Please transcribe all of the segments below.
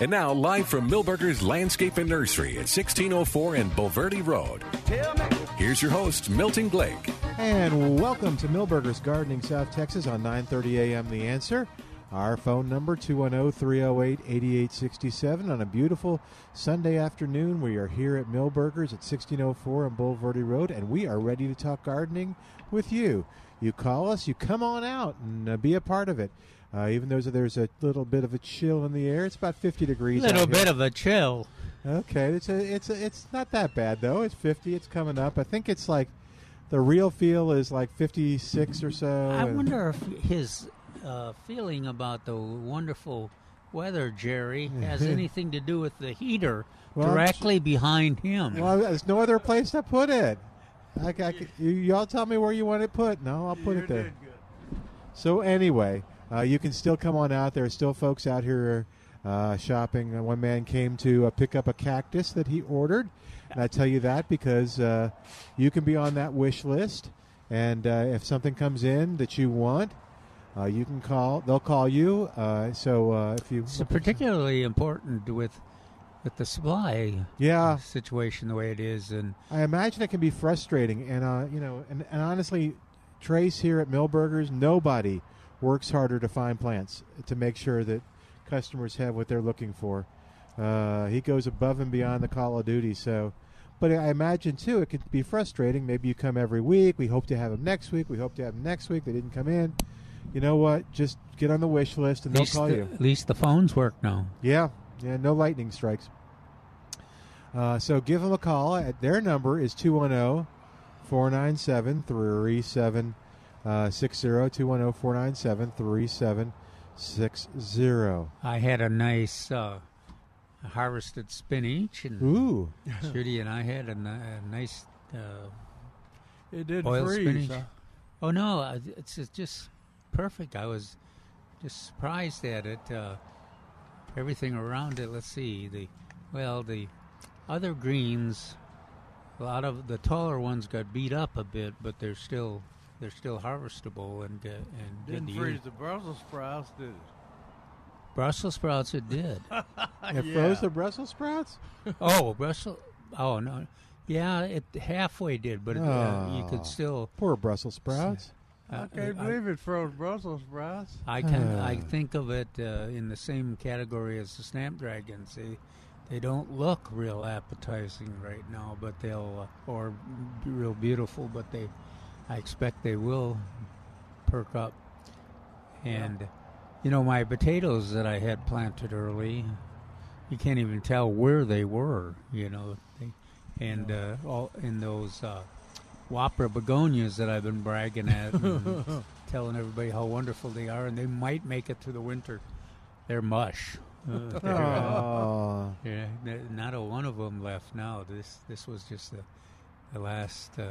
And now, live from Milberger's Landscape and Nursery at 1604 and Bulverde Road. Here's your host, Milton Blake. And welcome to Milberger's Gardening, South Texas on 9:30 a.m. The Answer. Our phone number 210-308-8867 on a beautiful Sunday afternoon. We are here at Milberger's at 1604 on Bulverde Road and we are ready to talk gardening with you. You call us, you come on out and uh, be a part of it. Uh, even though there's a little bit of a chill in the air, it's about 50 degrees. A little out bit here. of a chill. Okay, it's a, it's a, it's not that bad though. It's 50. It's coming up. I think it's like the real feel is like 56 or so. I wonder if his uh, feeling about the wonderful weather, Jerry, has anything to do with the heater Well, I'm directly behind him. Well, there's no other place to put it. I, I, you, y'all tell me where you want it put. No, I'll put it there. So anyway, uh, you can still come on out. There are still folks out here uh, shopping. Uh, One man came to uh, pick up a cactus that he ordered, and I tell you that because uh, you can be on that wish list. And uh, if something comes in that you want, uh, you can call. They'll call you. Uh, so uh, if you it's particularly important with with the supply yeah, situation the way it is, and I imagine it can be frustrating, and uh, you know, and, and honestly, Trace here at Milberger's, nobody works harder to find plants to make sure that customers have what they're looking for. Uh, he goes above and beyond the call of duty. So, but I imagine too, it could be frustrating. Maybe you come every week. We hope to have them next week. We hope to have them next week. They didn't come in. You know what? Just get on the wish list, and they'll call the, you. at least the phones work now. Yeah, yeah, no lightning strikes. Uh, so give them a call. At their number is 210 497 3760. 210 497 3760. I had a nice uh, harvested spinach, and Ooh. Judy and I had a, a nice uh, It did boiled freeze. spinach. huh? Oh no, uh, it's just- just perfect. I was just surprised at it. Uh, everything around it. Let's see the well the other greens. A lot of the taller ones got beat up a bit, but they're still they're still harvestable and uh, and Didn't to freeze use. the Brussels sprouts, did it? Brussels sprouts. It did. It Yeah. froze the Brussels sprouts? oh, Brussels. Oh no. Yeah, it halfway did, but it, uh, you Oh. could still. Poor Brussels sprouts. Uh, I can't I- believe it froze Brussels sprouts. I can I think of it uh, in the same category as the snapdragons. They they don't look real appetizing right now, but they'll uh, or b- real beautiful, but they I expect they will perk up. And you know my potatoes that I had planted early, you can't even tell where they were. You know, they, and uh, all in those uh, Whopper begonias that I've been bragging at. and telling everybody how wonderful they are, and they might make it through the winter. They're mush. Uh, they're, uh, Oh. yeah, not a one of them left now. This this was just the, the last. Uh,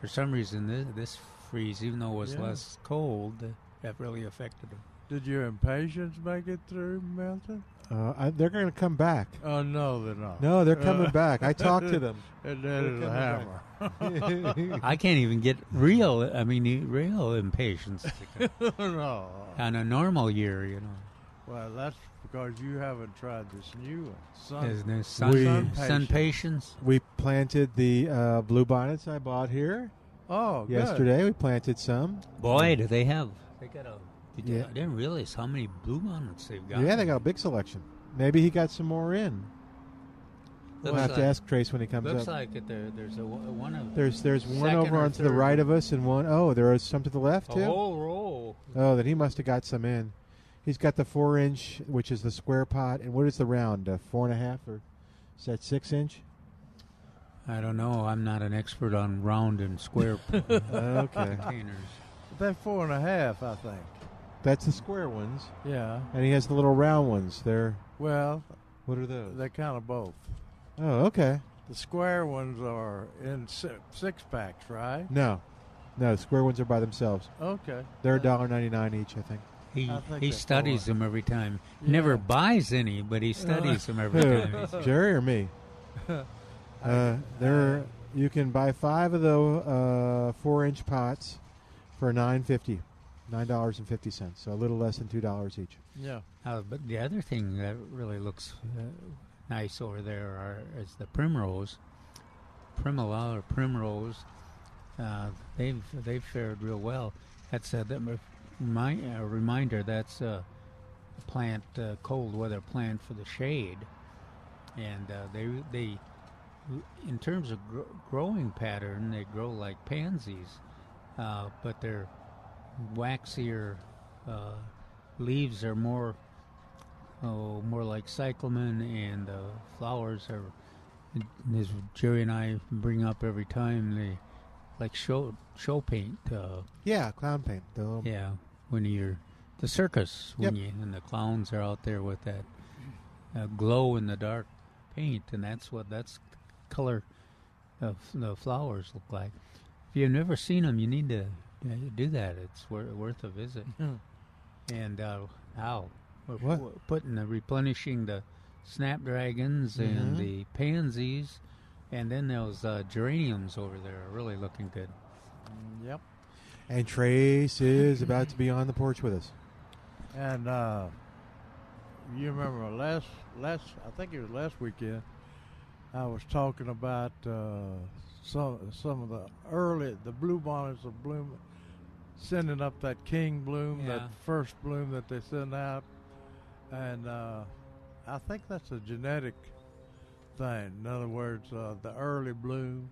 for some reason, this, this freeze, even though it was Yeah. less cold, uh, that really affected them. Did your impatiens make it through, Milton? Uh, I, they're going to come back. Oh no, they're not. No, they're coming Uh, back. I talked to them. And They're that is a hammer. I can't even get real. I mean, e- real impatiens to no. on a normal year. You know, Well, that's because you haven't tried this new one. Sun, There's no sun, We- sun patience. We planted the uh, blue bonnets I bought here Oh, good. yesterday. We planted some. Boy, do they have! They got a. did you- Yeah. I didn't realize how many blue bonnets they've got. Yeah, they got a big selection. Maybe he got some more in. We'll Looks have to ask Trace when he comes Looks up. like it there. There's a one of There's there's one second over or onto the right of us and one oh there is some to the left a too. whole roll. Oh, then he must have got some in. He's got the four inch, which is the square pot, and what is the round? Uh, four and a half, or is that six inch? I don't know. I'm not an expert on round and square Okay, containers. They're four and a half, I think. that's the square ones, Yeah. and he has the little round ones. They're Well, what are those? they're kind of both. Oh, okay. The square ones are in si- six packs, right? No, no, the square ones are by themselves. Okay. They're a dollar ninety nine each, I think. He I think he they're studies four. them every time. Yeah. Never buys any, but he studies them every time. Jerry or me? Uh, there, you can buy five of the uh, four-inch pots for nine fifty, nine dollars and fifty cents. So a little less than two dollars each. Yeah. Uh, but the other thing that really looks uh, nice over there are, is the primrose, primula or primrose. Uh, they've they've fared real well. That's a that ref- remi- uh, reminder. That's a plant, uh, cold weather plant for the shade, and uh, they they in terms of gr- growing pattern, they grow like pansies, uh, but they're waxier. Uh, leaves are more oh more like cyclamen and the flowers are as Jerry and I bring up every time they like show show paint uh, Yeah, clown paint. The yeah when you're the circus when Yep. you and the clowns are out there with that uh, glow in the dark paint and that's what that's color of the flowers look like if you've never seen them you need to do that it's wor- worth a visit and uh, how we're, What? we're putting the replenishing the snapdragons and Mhm. the pansies, and then those uh, geraniums over there are really looking good. Yep. And Trace is about to be on the porch with us. And uh, you remember last last I think it was last weekend. I was talking about uh, some some of the early the blue bonnets of bloom, sending up that king bloom, Yeah. that first bloom that they send out, and uh, I think that's a genetic thing. In other words, uh, the early bloom.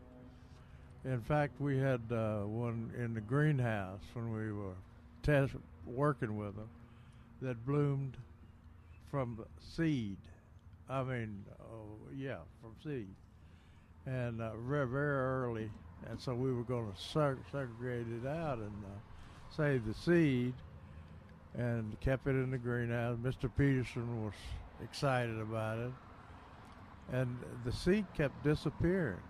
In fact, we had uh, one in the greenhouse when we were test working with them that bloomed from seed. I mean, oh, yeah, from seed, and uh, very very early. And so we were going to seg- segregate it out and uh, save the seed, and kept it in the greenhouse. Mr. Peterson was excited about it, and the seed kept disappearing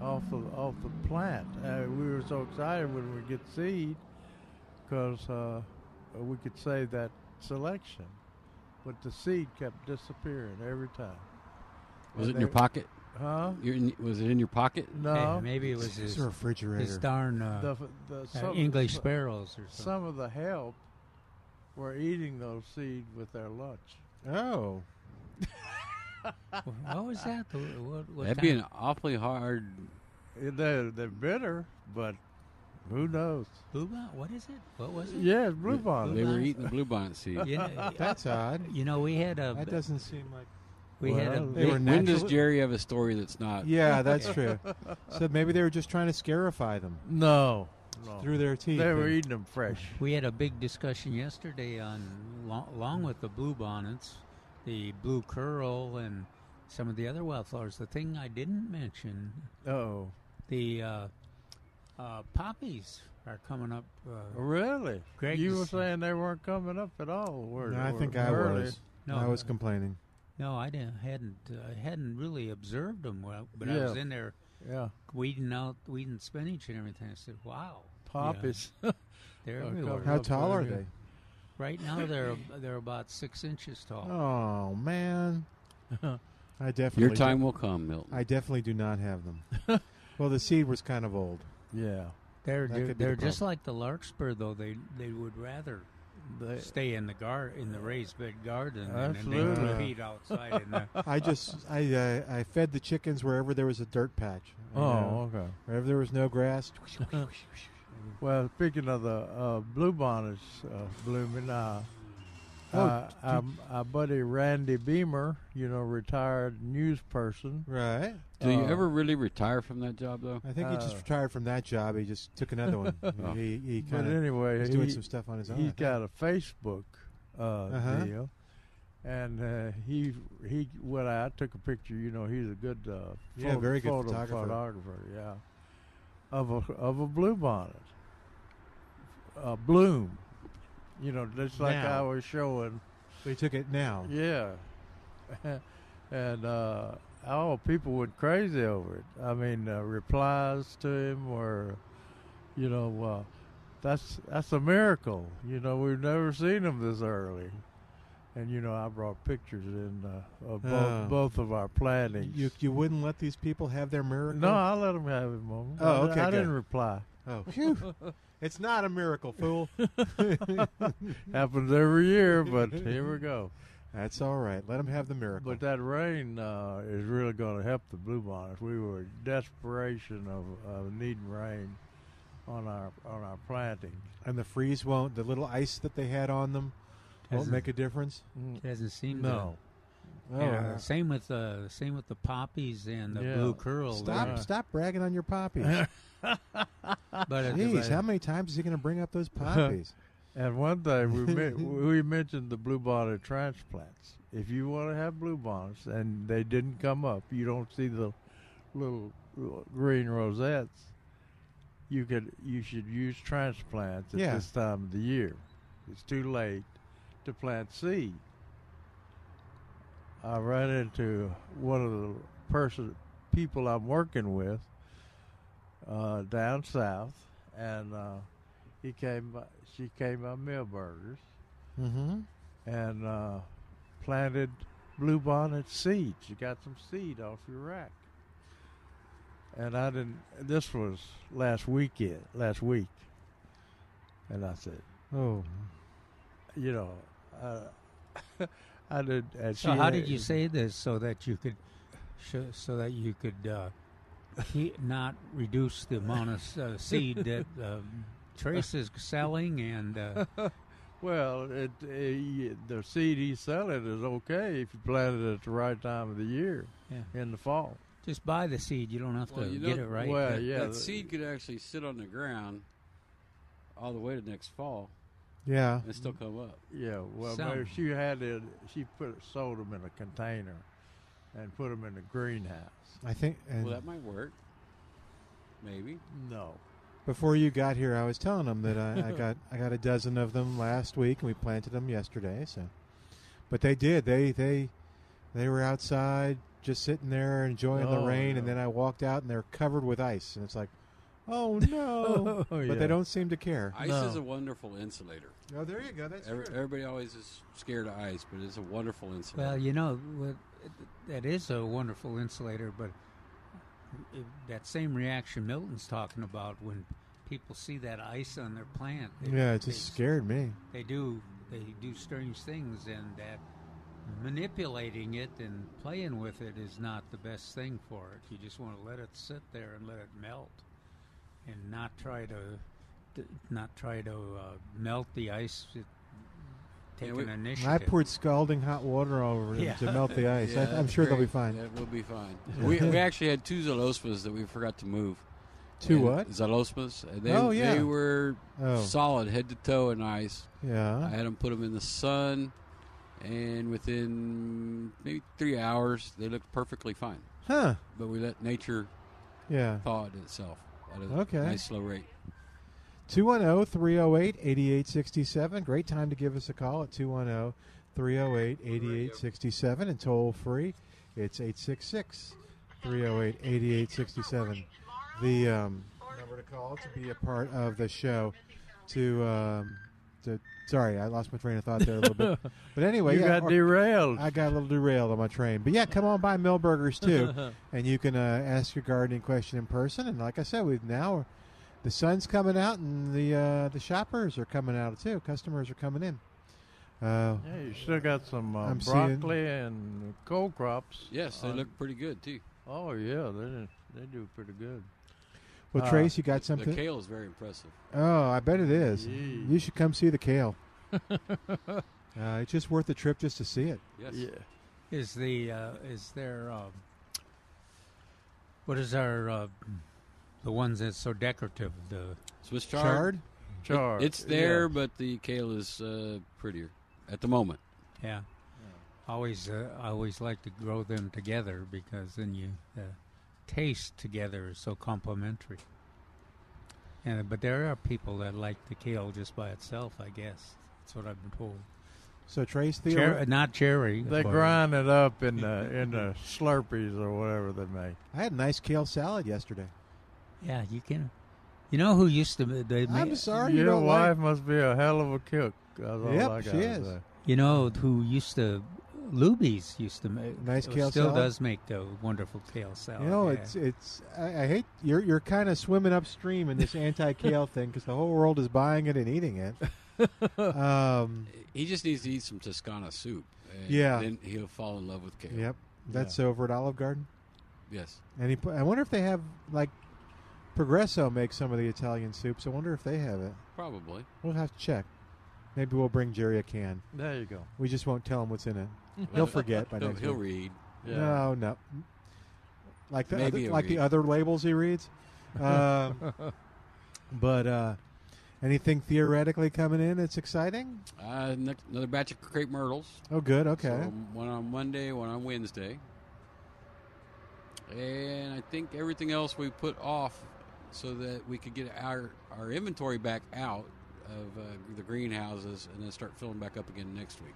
off the off the plant. Uh, we were so excited when we get seed because uh, we could save that selection, but the seed kept disappearing every time. Was it And in your pocket? Huh? You're in, was it in your pocket? No. Hey, maybe it was It's his, refrigerator. his darn uh, the, the, uh, English some- sparrows or something. Some of the help were eating those seeds with their lunch. oh, what was that? What, what That'd be an awfully hard. They're, they're bitter, but who knows? Blue bon- What is it? What was it? Yeah, it's blue bonnet. They were eating the bluebonnet seed. You know, that's odd. you know, we had a That doesn't seem like. we had a Well, They were when when does Jerry have a story that's not? Yeah, that's true. So maybe they were just trying to scarify them No, no. through their teeth. They were eating them fresh. We had a big discussion yesterday on, lo- along with the blue bonnets, the blue curl, and some of the other wildflowers. The thing I didn't mention, Oh, the uh, uh, poppies are coming up. Uh, really? Greg you were saying they weren't coming up at all. Were No, they? I Were think I early. was. No. I was complaining. no, I didn't. Hadn't uh, hadn't really observed them well, but I was in there Yeah, weeding out, weeding spinach and everything. I said, "Wow, poppies. they're Oh, everywhere." How tall are they? Right now, they're they're about six inches tall. Oh man, I definitely. Your do- time will come, Milton. I definitely do not have them. well, the seed was kind of old. Yeah, They're they're, could be the just like the larkspur, though. They they would rather they, stay in the gar in the raised bed garden and then Absolutely. compete outside. In the, I just I uh, I fed the chickens wherever there was a dirt patch. you know. oh, okay. wherever there was no grass. Well, speaking of the uh, blue bonnets uh, blooming, uh, Oh, uh, our, our buddy Randy Beamer, you know, retired news person. Right. Do you Uh, ever really retire from that job though? I think he just Uh, retired from that job. He just took another one. Oh. He, he But kind of anyway, he's doing he- some stuff on his own. I He's think. got a Facebook uh, Uh-huh. deal, and uh, he he when I took a picture, you know, he's a good uh, Yeah, very good photo- photographer. photographer, yeah, of a of a blue bonnet, a bloom, you know, just like I was showing. So he took it now. Yeah, and uh, oh, people went crazy over it. I mean, uh, replies to him were, you know, uh, that's that's a miracle. You know, we've never seen him this early. And you know, I brought pictures in uh, of both, Oh. both of our plantings. You you wouldn't let these people have their miracle? no, I let them have it, Mom. Oh, I, okay, I good. didn't reply. Oh, phew. it's not a miracle, fool. Happens every year, but here we go. That's all right. Let them have the miracle. But that rain uh, is really going to help the bluebonnets. We were in desperation of, of needing rain on our on our planting. and the freeze won't. The little ice that they had on them won't Hasn't- make a difference. It hasn't seemed No, Oh, To, yeah, uh, same with the same with the poppies and the Yeah. blue curls. stop! Yeah. Stop bragging on your poppies. But it- Jeez, how many times is he going to bring up those poppies? And one thing we men- we mentioned the bluebonnet transplants. If you want to have bluebonnets and they didn't come up, you don't see the little, little green rosettes. You could you should use transplants at Yeah. this time of the year. It's too late to plant seed. I ran into one of the person people I'm working with uh, down south, and uh, he came. She came by Milberger's mm-hmm. and uh, planted bluebonnet seeds. You got some seed off your rack, and I didn't. This was last weekend, last week, and I said, Oh, you know, uh, I did. And so she how had- did you say this so that you could, sh- so that you could uh, keep, not reduce the amount of uh, seed that uh, Trace is selling and uh, Well, it, uh, the seed he's selling is okay if you plant it at the right time of the year Yeah. in the fall. just buy the seed. You don't have to Well, you get it right. well, that, yeah, that the- seed could actually sit on the ground all the way to next fall yeah. and still come up. Yeah, well, Some. maybe she had it. She put sold them in a container and put them in a greenhouse. I think. And Well, that might work. Maybe. No, before you got here, I was telling them that I, I got I got a dozen of them last week, and we planted them yesterday. So, but they did. They they they were outside just sitting there enjoying the Oh, rain, and then I walked out, and they're covered with ice, and it's like, oh no! Oh, but they don't seem to care. Ice No. is a wonderful insulator. Oh, there you go. That's Every, everybody always is scared of ice, but it's a wonderful insulator. Well, you know, that is a wonderful insulator, but it- that same reaction Milton's talking about when people see that ice on their plant. they- Yeah, it they- just scared me. They do. They do strange things, and that manipulating it and playing with it is not the best thing for it. You just want to let it sit there and let it melt, and not try to, not try to uh, melt the ice. It, take we- initiative. I poured scalding hot water over them Yeah. to melt the ice. Yeah, I, I'm that's sure they'll be fine. That will be fine. we, we actually had two Xylosmas that we forgot to move. Two And what? Xylosmas. They, Oh, yeah. They were Oh. solid head to toe in ice. Yeah. I had them put them in the sun, and within maybe three hours, they looked perfectly fine. Huh. But we let nature Yeah. thaw it itself at a Okay. nice slow rate. 210 308 8867. Great time to give us a call at 210 308 8867 and toll free. It's 866 308 8867. The um, number to call to be a part of the show. To, um, to sorry, I lost my train of thought there a little bit. But anyway, you yeah, got derailed. I got a little derailed on my train. But yeah, come on by Milberger's too, and you can uh, ask your gardening question in person. And like I said, we now the sun's coming out, and the uh, the shoppers are coming out too. Customers are coming in. Uh, yeah, you still got some uh, I'm seeing- broccoli and cold crops. Yes, they on- look pretty good too. Oh yeah, they they do pretty good. well, Uh, Trace, you got something? The kale is very impressive. Oh, I bet it is. Yee. You should come see the kale. Uh, it's just worth the trip just to see it. Yes. Yeah. Is the uh, is there um, what is our uh, the ones that's so decorative? The Swiss chard. Chard? It- it's there, yeah. but the kale is uh, prettier at the moment. yeah. Always, uh, I always like to grow them together because then you uh, taste together is so complementary. And but there are people that like the kale just by itself. I guess that's what I've been told. So Trace, the Cher- not cherry. They but- grind it up in the in the Slurpees or whatever they make. I had a nice kale salad yesterday. Yeah, you can. You know who used to? They I'm ma- sorry you Your don't wife like. must be a hell of a cook. That's all Yep, I she is. say. You know who used to? Luby's used to make Nice kale Still salad? does make the wonderful kale salad. You know, yeah. it's it's. I, I hate you're you're kind of swimming upstream in this anti kale thing because the whole world is buying it and eating it. Um, He just needs to eat some Toscana soup. And Yeah. Then he'll fall in love with kale. yep, that's over at Olive Garden. Yes. And he, I wonder if they have like Progresso makes some of the Italian soups. I wonder if they have it. Probably. We'll have to check. Maybe we'll bring Jerry a can. There you go. We just won't tell him what's in it. He'll forget by He'll, next he'll week. read. Yeah. No, no. Like the Maybe other, he'll like the other labels he reads. Um, but uh, anything theoretically coming in that's exciting? Uh, next, another batch of crepe myrtles. Oh, good. Okay. So one on Monday, one on Wednesday. And I think everything else we put off so that we could get our, our inventory back out of uh, the greenhouses and then start filling back up again next week.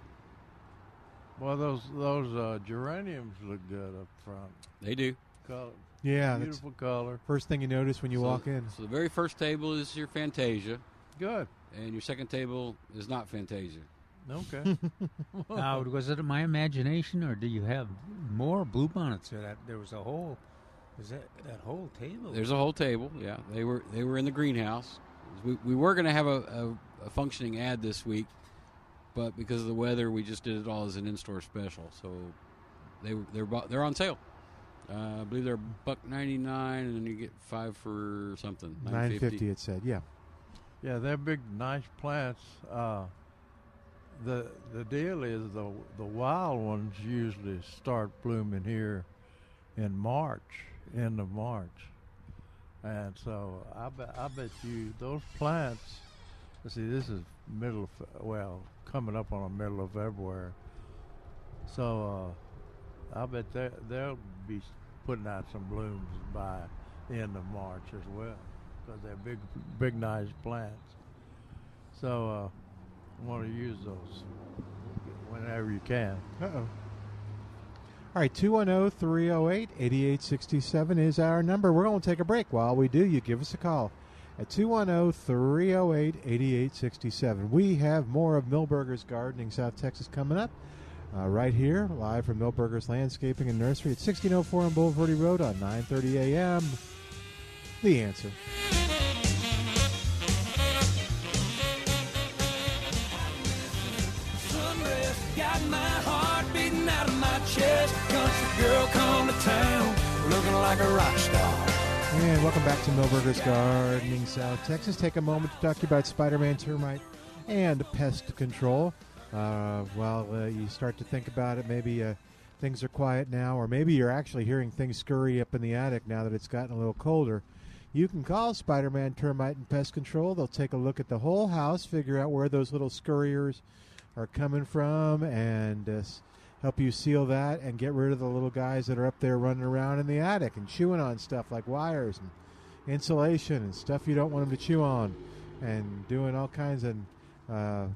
Well, those those uh, geraniums look good up front. They do. Color, yeah, beautiful color. first thing you notice when you So- walk in. So the very first table is your Fantasia, Good. and your second table is not Fantasia. Okay. Now, was it my imagination, or do you have more bluebonnets? Or that there was a whole, was that that whole table? There's a whole table. Yeah, they were they were in the greenhouse. We, we were going to have a, a, a functioning ad this week, but because of the weather, we just did it all as an in-store special. So they were they're they're on sale. Uh, I believe they're buck ninety nine, and then you get five for something Nine fifty. It said. Yeah. yeah, they're big, nice plants. Uh, the the deal is the the wild ones usually start blooming here in March, end of March, and so I bet I bet you those plants. Let's see, this is middle of well coming up on the middle of February, so uh, I bet they they'll be putting out some blooms by end of March as well because they're big, big, nice plants. So uh, want to use those whenever you can. Uh oh. All right, 210 308 8867 is our number. We're going to take a break. While we do, you give us a call at 210 308 8867. We have more of Milberger's Gardening South Texas coming up uh, right here, live from Milberger's Landscaping and Nursery at 1604 on Bulverde Road on 9.30 a.m. The answer. Got my And welcome back to Milberger's Gardening South Texas. Take a moment to talk to you about Spider-Man termite and pest control. Uh, while uh, you start to think about it, maybe uh, things are quiet now, or maybe you're actually hearing things scurry up in the attic now that it's gotten a little colder. You can call Spider-Man Termite and Pest Control. They'll take a look at the whole house, figure out where those little scurriers are coming from, and uh, help you seal that and get rid of the little guys that are up there running around in the attic and chewing on stuff like wires and insulation and stuff you don't want them to chew on and doing all kinds of uh,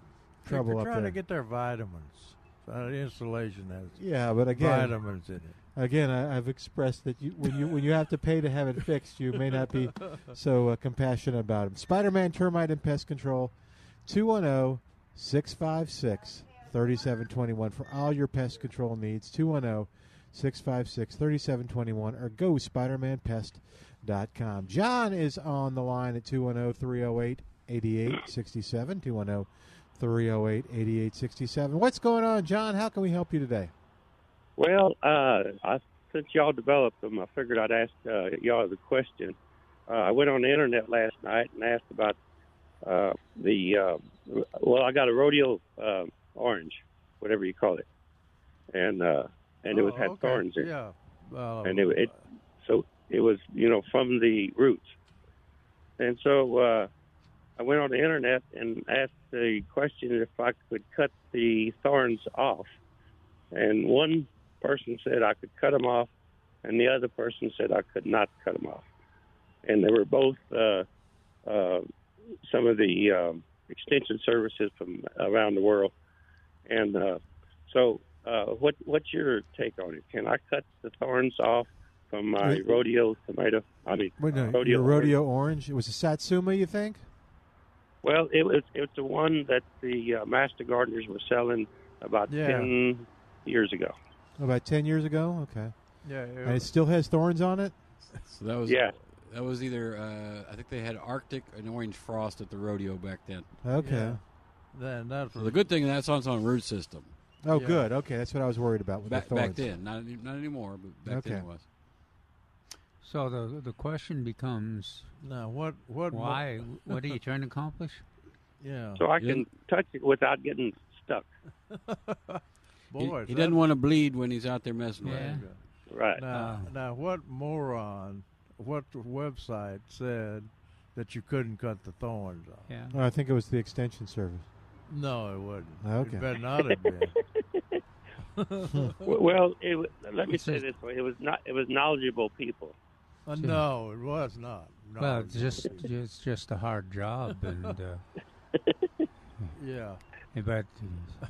trouble They're up trying there. to get their vitamins. Uh, insulation has yeah, but again, vitamins in it. Again, I, have expressed that you, when you when you have to pay to have it fixed, you may not be so uh, compassionate about them. Spider-Man Termite and Pest Control, 210 656 3721 for all your pest control needs. 210 656 3721 or go spidermanpest.com. John is on the line at 210 308 8867. 210 308 8867. What's going on, John? How can we help you today? Well, uh, I, since y'all developed them, I figured I'd ask uh, y'all the question. Uh, I went on the internet last night and asked about uh, the uh, well, I got a rodeo uh, orange, whatever you call it, and uh, and it was Oh, had okay. thorns in Yeah. Uh, and it, it so it was you know from the roots, and so uh, I went on the internet and asked the question if I could cut the thorns off, and one person said I could cut them off, and the other person said I could not cut them off, and they were both uh, uh, some of the um, extension services from around the world, and uh, so uh, what what's your take on it? Can I cut the thorns off from my Wait. rodeo tomato? I mean, Wait, no, rodeo your orange. rodeo orange. It was a Satsuma, you think? Well, it was it was the one that the uh, master gardeners were selling about Yeah. ten years ago. About ten years ago. Okay. Yeah. And it still has thorns on it. So that was Yeah. That was either uh, I think they had Arctic and Orange Frost at the rodeo back then. Okay. Yeah. Then that's So the good thing that's on its own root system. Oh, Yeah. good. Okay, that's what I was worried about with Back, the thorns. back then, not any- not anymore, but back then Okay. it was. So the the question becomes now what what why what are you trying to accomplish? Yeah. So I can touch it without getting stuck. He, Boy, he that- doesn't want to bleed when he's out there messing with Yeah. it. Right. Now, uh. now, what moron, what website said that you couldn't cut the thorns off? Yeah. Oh, I think it was the extension service. No, it wouldn't. Okay. It better not have been. Well, it, let me say this way: it was not. It was knowledgeable people. Uh, no, it was not. Well, it's just it's just a hard job, and uh, yeah. but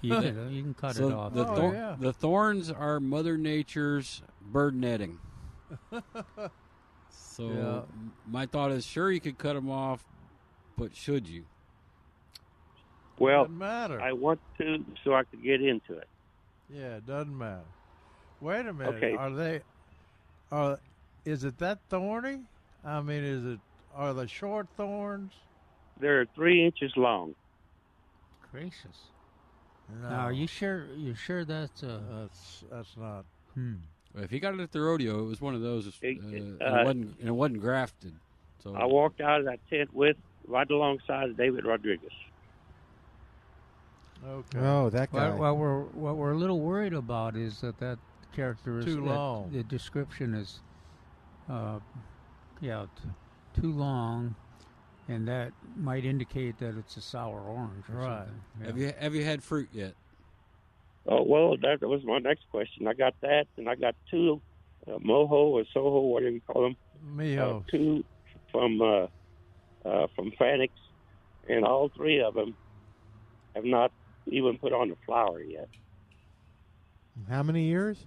you can you can cut So it off. The, Oh, yeah. the thorns are Mother Nature's bird netting. So Yeah. my thought is, sure, you could cut them off, but should you? Well, Doesn't matter. I want to, so I could get into it. Yeah, it doesn't matter. Wait a minute. Okay. Are they? Are is it that thorny? I mean, is it? Are the short thorns? They're three inches long. Gracious. No, Now, are you sure? You sure that's uh, that's that's not. hmm. If he got it at the rodeo, it was one of those, uh, It- and, uh, it wasn't, and it wasn't grafted. So I walked out of that tent with right alongside David Rodriguez. Okay. Oh, that guy. What, what we're what we're a little worried about is that that characteristic, Too that long. the description is, uh, yeah, t- too long, and that might indicate that it's a sour orange. Or Right. something. Yeah. have you have you had fruit yet? Oh well, that was my next question. I got that, and I got two uh, moho or soho, whatever you call them. Miho. Uh, two from uh, uh, from Fanick's, and all three of them have not even put on the flower yet. How many years?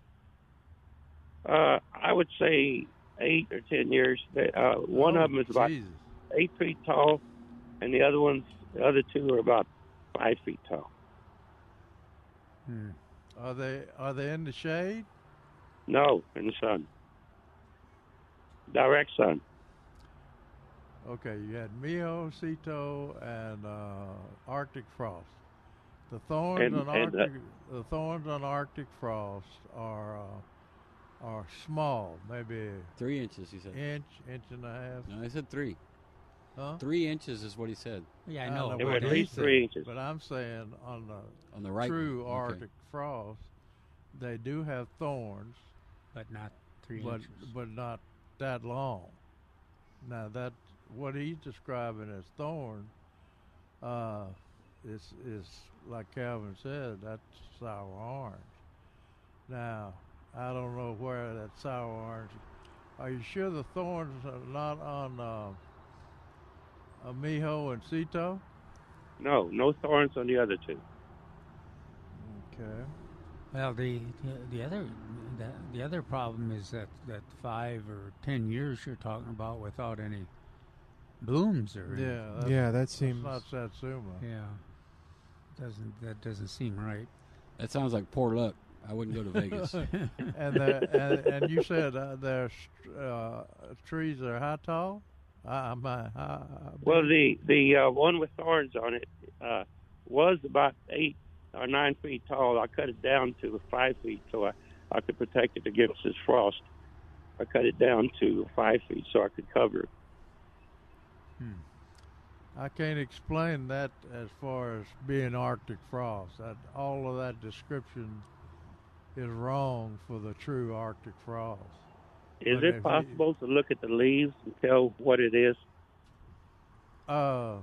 Uh, I would say eight or ten years. Uh, one Oh, of them is about Jesus. eight feet tall, and the other ones, the other two are about five feet tall. Hmm. Are they are they in the shade? No, in the sun, direct sun. Okay, you had Miho, Seto, and uh, Arctic Frost. The thorns And- on and, uh, Arctic, the thorns on Arctic Frost are uh, are small, maybe Three inches, he said. inch, inch and a half. No, I said three. Huh? Three inches is what he said. Yeah, I know. They were what at least said, three inches. But I'm saying on the On the right. true. Okay. Arctic frost, they do have thorns, but not three but inches. but not that long. Now that what he's describing as thorn, uh, is is like Calvin said, that's sour orange. Now I don't know where that sour orange. Are you sure the thorns are not on uh, a Miho and Seto? No, no thorns on the other two. Okay. Well, the the other the, the other problem is that that five or ten years you're talking about without any blooms or Yeah. That's, Yeah, that that's seems. not Satsuma. yeah doesn't that doesn't seem right. That sounds like poor luck. I wouldn't go to Vegas. and, the, and and you said uh, their uh, trees are how tall? Uh, my, how, Well, the the uh, one with thorns on it uh, was about eight or nine feet tall. I cut it down to five feet so I, I could protect it against this frost. I cut it down to five feet so I could cover it. I can't explain that as far as being Arctic frost. That, all of that description is wrong for the true Arctic frost. Is it you- possible to look at the leaves and tell what it is? Uh,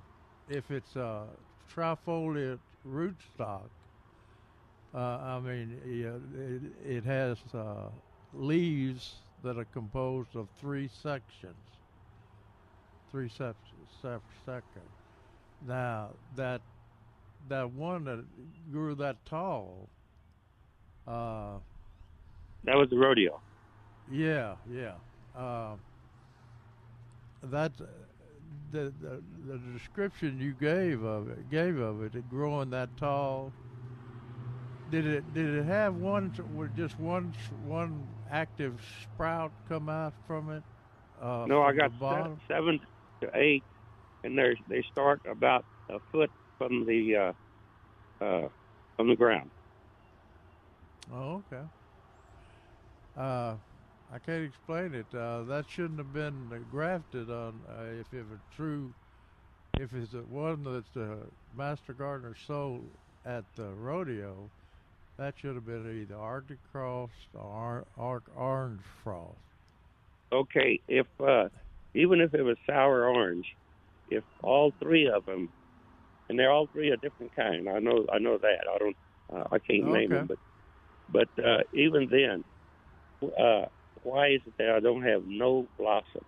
if it's a trifoliate rootstock, uh, I mean, it, it has uh, leaves that are composed of three sections. Three sep- sep- sections. Now that that one that grew that tall, uh, That was the rodeo. yeah, yeah. Uh, that the, the the description you gave of it gave of it, it growing that tall. Did it did it have one with just one one active sprout come out from it? Uh, no, I got se- bottom. seven to eight, and they they start about a foot from the uh, uh, from the ground. Oh, okay. Uh, I can't explain it. Uh, that shouldn't have been grafted on. Uh, if it was true, if it's one that the master gardener sold at the rodeo, that should have been either Arctic frost or or orange frost. Okay, if uh, even if it was sour orange, if all three of them, and they're all three a different kind. I know, I know that. I don't, uh, I can't name them, but but uh, even then, uh, why is it that I don't have no blossoms?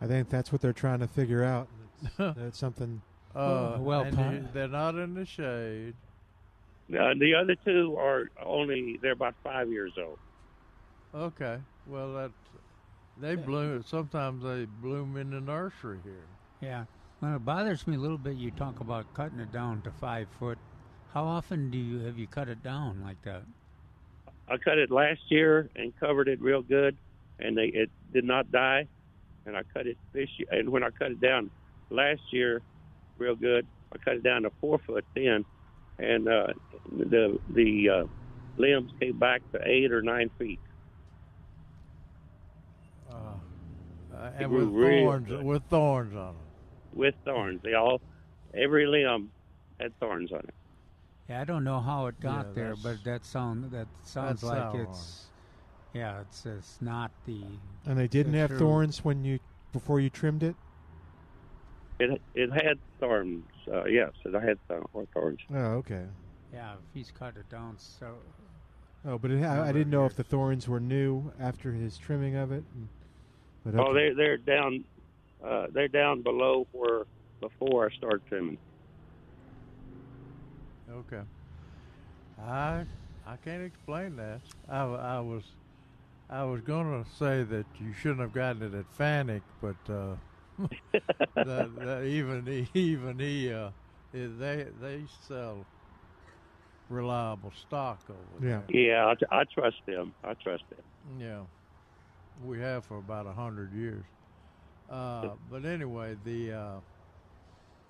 I think that's what they're trying to figure out. That's something. Uh, well, and pa- they're not in the shade. Uh, the other two are only they're about five years old. Okay. Well, that they bloom. Sometimes they bloom in the nursery here. Yeah. Well, it bothers me a little bit. You talk about cutting it down to five foot. How often do you have you cut it down like that? I cut it last year and covered it real good, and they, it did not die. And I cut it this year, and when I cut it down last year, real good, I cut it down to four foot then, and uh, the the uh, limbs came back to eight or nine feet. Uh, uh, and with real thorns, good. with thorns on them. with thorns. They all, every limb had thorns on it. Yeah, I don't know how it got Yeah, there, but that sound that sounds like sour it's yeah, it's it's not the And they didn't the have true- thorns when you before you trimmed it. It it had thorns. Uh, yes, it had thorns. Oh, okay. Yeah, if he's cut it down so Oh, but it, I, I didn't know if the thorns were new after his trimming of it. and- But Oh, they're they're down. Uh, they're down below where before I started trimming. Okay. I I can't explain that. I, I was I was gonna say that you shouldn't have gotten it at Fanick, but uh, that, that even even he uh, they they sell reliable stock over Yeah. there. Yeah, i trust them. I trust them. Yeah, we have for about a hundred years. Uh, but anyway, the uh,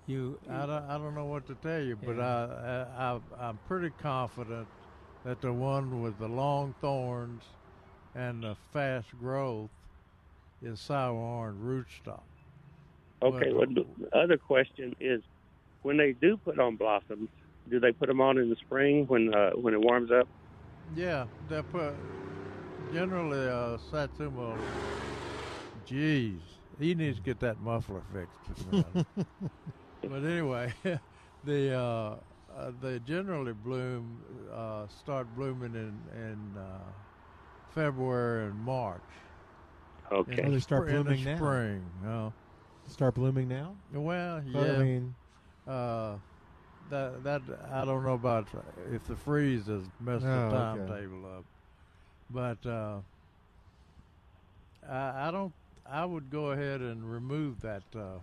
you I don't, I don't know what to tell you, but Yeah. I, I, I I'm pretty confident that the one with the long thorns and the fast growth is sour orange rootstock. Okay. Well, Well- the other question is, when they do put on blossoms, do they put them on in the spring when uh, when it warms up? Yeah, they put generally uh, Satsuma. Jeez, he needs to get that muffler fixed. but anyway, the uh, uh, they generally bloom uh, start blooming in in uh, February and March. Okay. In Oh, they start spr- in the blooming now. spring. No. Start blooming now. Well, yeah. Well, I mean, uh, that that I don't know about if the freeze has messed Oh, the okay. timetable up, but uh, I, I don't. I would go ahead and remove that uh,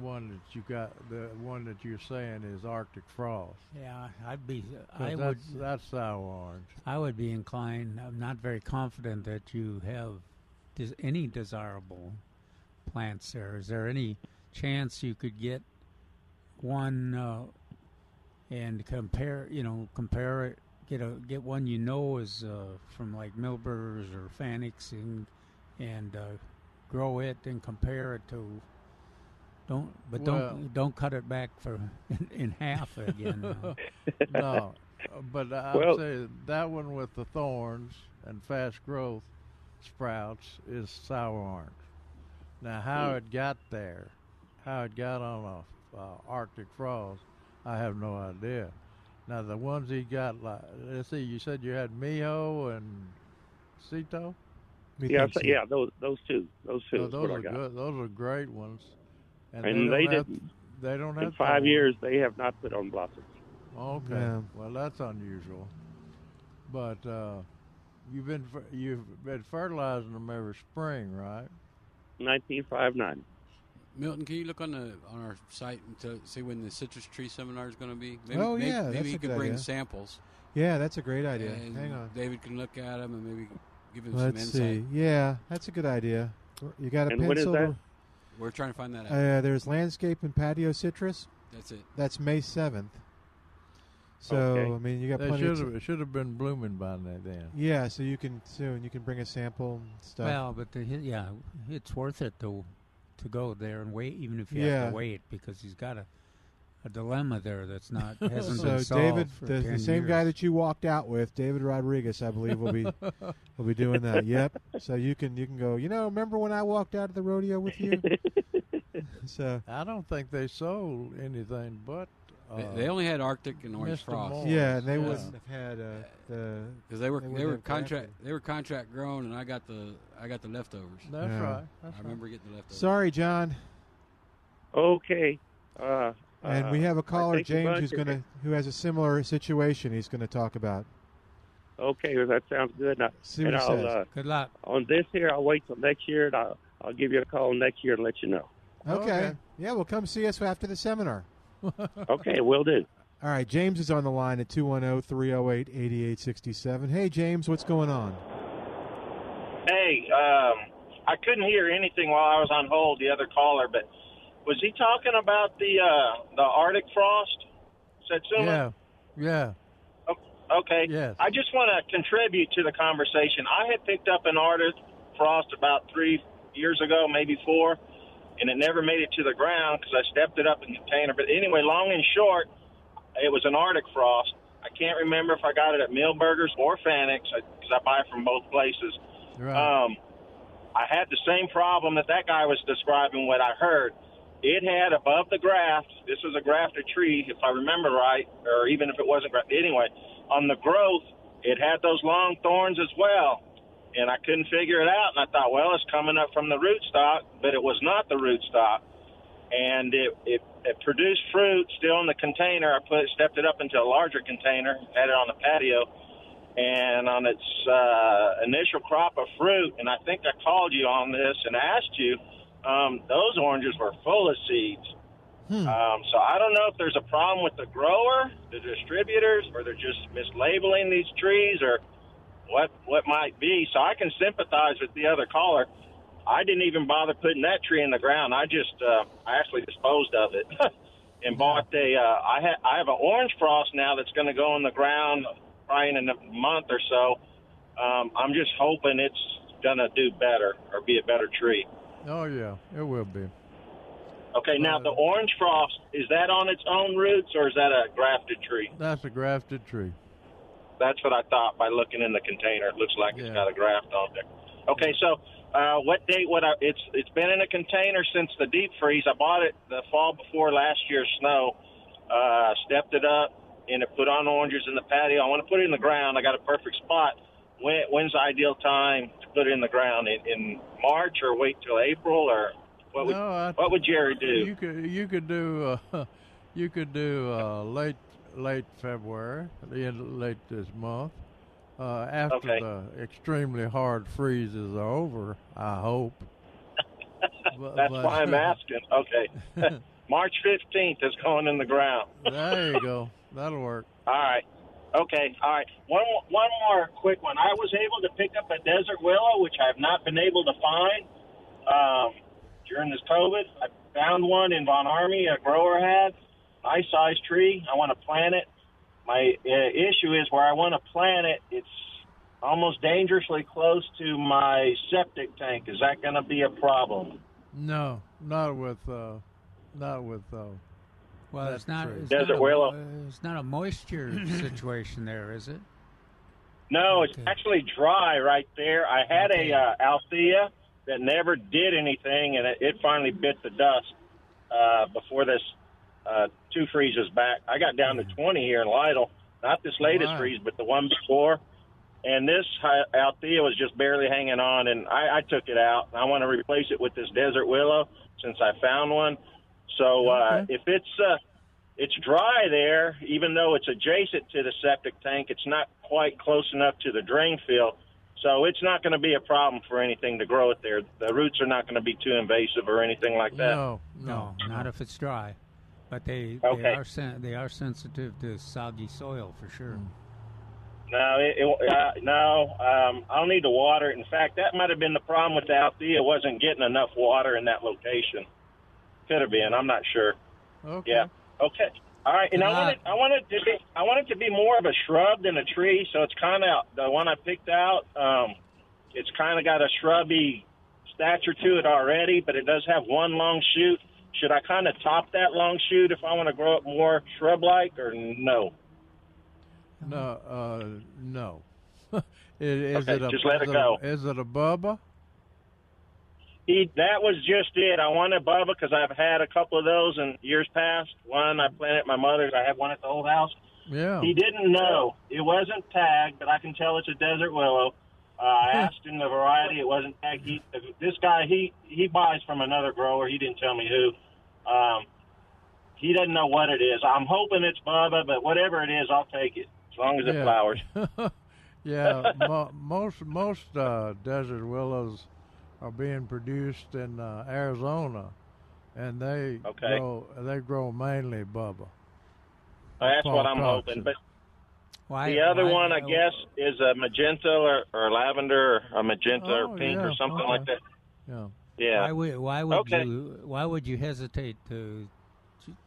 one that you got. The one that you're saying is Arctic frost. yeah, I'd be I would that's that's sour orange. I would be inclined. I'm not very confident that you have des- any desirable plants there. Is there any chance you could get one uh, and compare? You know, compare it. Get a get one you know is uh, from like Milberger's or Fanick's and and uh, grow it and compare it to Don't, but Well- don't don't cut it back for in, in half again. no, but I'd Well- say that one with the thorns and fast growth sprouts is sour orange. Now, how Hmm. it got there, how it got on a uh, Arctic frost, I have no idea. Now, the ones he got, like, let's see, you said you had Miho and Seto. We Yeah, so, so. yeah, those those two, those two. So those are good. Those are great ones. And, And they, they don't have, didn't- they don't have In five thorns. years, they have not put on blossoms. Okay. Yeah. Well, that's unusual. But uh, you've been you've been fertilizing them every spring, right? 1959. Milton, can you look on the on our site and to see when the citrus tree seminar is going to be? Oh, yeah, maybe that's you a could bring idea. samples. Yeah, that's a great idea. and Hang on. David can look at them and maybe give him Let's some insight. see. Yeah, that's a good idea. You got a And when is pencil? that? We're trying to find that out. Uh, there's landscape and patio citrus. That's it. That's May seventh. So Okay. I mean, you got They plenty. Of should t- have it should have been blooming by now then. yeah, so you can soon you can bring a sample and stuff. well, but the, yeah, it's worth it to to go there and wait, even if you Yeah. have to wait, because he's got a a dilemma there that's not hasn't so been solved So David, for the, 10 the same guy that you walked out with, David Rodriguez, I believe, will be will be doing that. Yep. So you can you can go. You know, remember when I walked out of the rodeo with you? so I don't think they sold anything but. Uh, They, they only had Arctic and Orange Mr. Frost Moore. yeah, and they Yeah. wouldn't have had uh, the. because they were They they, wouldn't were have contract grafted. they were contract grown, and I got the I got the leftovers. That's Yeah. right. That's I remember getting the leftovers. Sorry, John. Okay. Uh, And uh, we have a I caller, think James, who's going to who has a similar situation. He's going to talk about. Okay, well, that sounds good. And, I, See what and he I'll, says. uh, Good luck. on this here, I'll wait till next year, and I'll, I'll give you a call next year and let you know. Okay. Okay. Yeah, well, come see us after the seminar. Okay, will do. All right, James is on the line at oh, 210 308 8867. Hey, James, what's going on? Hey, um, I couldn't hear anything while I was on hold. The other caller, but was he talking about the uh, the Arctic frost? Satsuma? Yeah. Yeah. Okay. Yes. I just want to contribute to the conversation. I had picked up an Arctic frost about three years ago, maybe four, and it never made it to the ground because I stepped it up in the container. But anyway, long and short, it was an Arctic frost. I can't remember if I got it at Milberger's or Fanick's because I buy from both places. Right. Um, I had the same problem that that guy was describing. What I heard, it had above the graft. This was a grafted tree, if I remember right, or even if it wasn't grafted. Anyway, on the growth, it had those long thorns as well, and I couldn't figure it out. And I thought, well, it's coming up from the rootstock, but it was not the rootstock, and it it, it produced fruit still in the container. I put stepped it up into a larger container, had it on the patio and on its uh, initial crop of fruit, and I think I called you on this and asked you, um, those oranges were full of seeds. Um, so I don't know if there's a problem with the grower, the distributors, or they're just mislabeling these trees, or what what might be. So I can sympathize with the other caller. I didn't even bother putting that tree in the ground. I just uh, I actually disposed of it and bought a. Uh, I ha- I have an orange frost now that's going to go in the ground probably in a month or so. Um, I'm just hoping it's going to do better or be a better tree. Oh yeah, it will be. Okay, now the orange frost is that on its own roots or is that a grafted tree? That's a grafted tree. That's what I thought by looking in the container. It looks like it's got a graft on there. Okay, so uh, what date would I? It's it's been in a container since the deep freeze. I bought it the fall before last year's snow. Uh, stepped it up and it put on oranges in the patio. I want to put it in the ground. I got a perfect spot. When, when's the ideal time to put it in the ground? In, in March or wait till April or what would No, I- what would Jerry do? You could you could do uh, you could do uh, late late February, the end late this month, uh, after Okay. the extremely hard freezes are over. I hope. But- That's but- why I'm asking. Okay. March 15th is going in the ground. there you go. That'll work. All right. Okay. All right. One more, one more quick one. I was able to pick up a desert willow, which I have not been able to find um, during this COVID. I found one in Von Ormy, a grower had. Nice sized tree. I want to plant it. My uh, issue is where I want to plant it. It's almost dangerously close to my septic tank. Is that going to be a problem? No, not with uh, not with. Uh, Well, that it's not. tree. It's Desert not a, willow. uh, It's not a moisture situation there, is it? No, it's actually dry right there. I had Okay. a uh, Althea that never did anything, and it, it finally bit the dust uh, before this uh, two freezes back. I got down to 20 here in Lytle. Not this latest Wow. freeze, but the one before. And this Althea was just barely hanging on, and I, I took it out. I want to replace it with this desert willow since I found one. So uh, Okay. if it's uh, it's dry there, even though it's adjacent to the septic tank, it's not quite close enough to the drain field. So it's not going to be a problem for anything to grow it there. The roots are not going to be too invasive or anything like that. no, No, no, not if it's dry. But they Okay. they are sen- they are sensitive to soggy soil for sure. No, it, it, uh, no. Um, I'll need to water it. In fact, that might have been the problem with the Althea. It wasn't getting enough water in that location. Could have been. I'm not sure. Okay. Yeah. Okay. All right. And I wanted. I wanted it to be. I wanted it to be more of a shrub than a tree. So it's kind of the one I picked out. Um, it's kind of got a shrubby stature to it already, but it does have one long shoot. Should I kind of top that long shoot if I want to grow up more shrub-like, or no? No, uh, no. it, is Okay, it a, just let is it go. A, is it a bubba? He, that was just it. I wanted Bubba because I've had a couple of those in years past. One I planted at my mother's. I have one at the old house. Yeah. He didn't know. It wasn't tagged, but I can tell it's a desert willow. Uh, I asked him the variety. It wasn't tagged. He, this guy, he he buys from another grower. He didn't tell me who. Um, he doesn't know what it is. I'm hoping it's Bubba, but whatever it is, I'll take it as long as it flowers. yeah, mo- most most uh, desert willows are being produced in uh, Arizona, and they Okay. grow they grow mainly bubba. That's what I'm hoping. But Why, the other why- one, I guess, is a magenta or, or lavender, or a magenta Oh, or pink or yeah, something like that. Yeah. Yeah. Why would why would Okay. you why would you hesitate to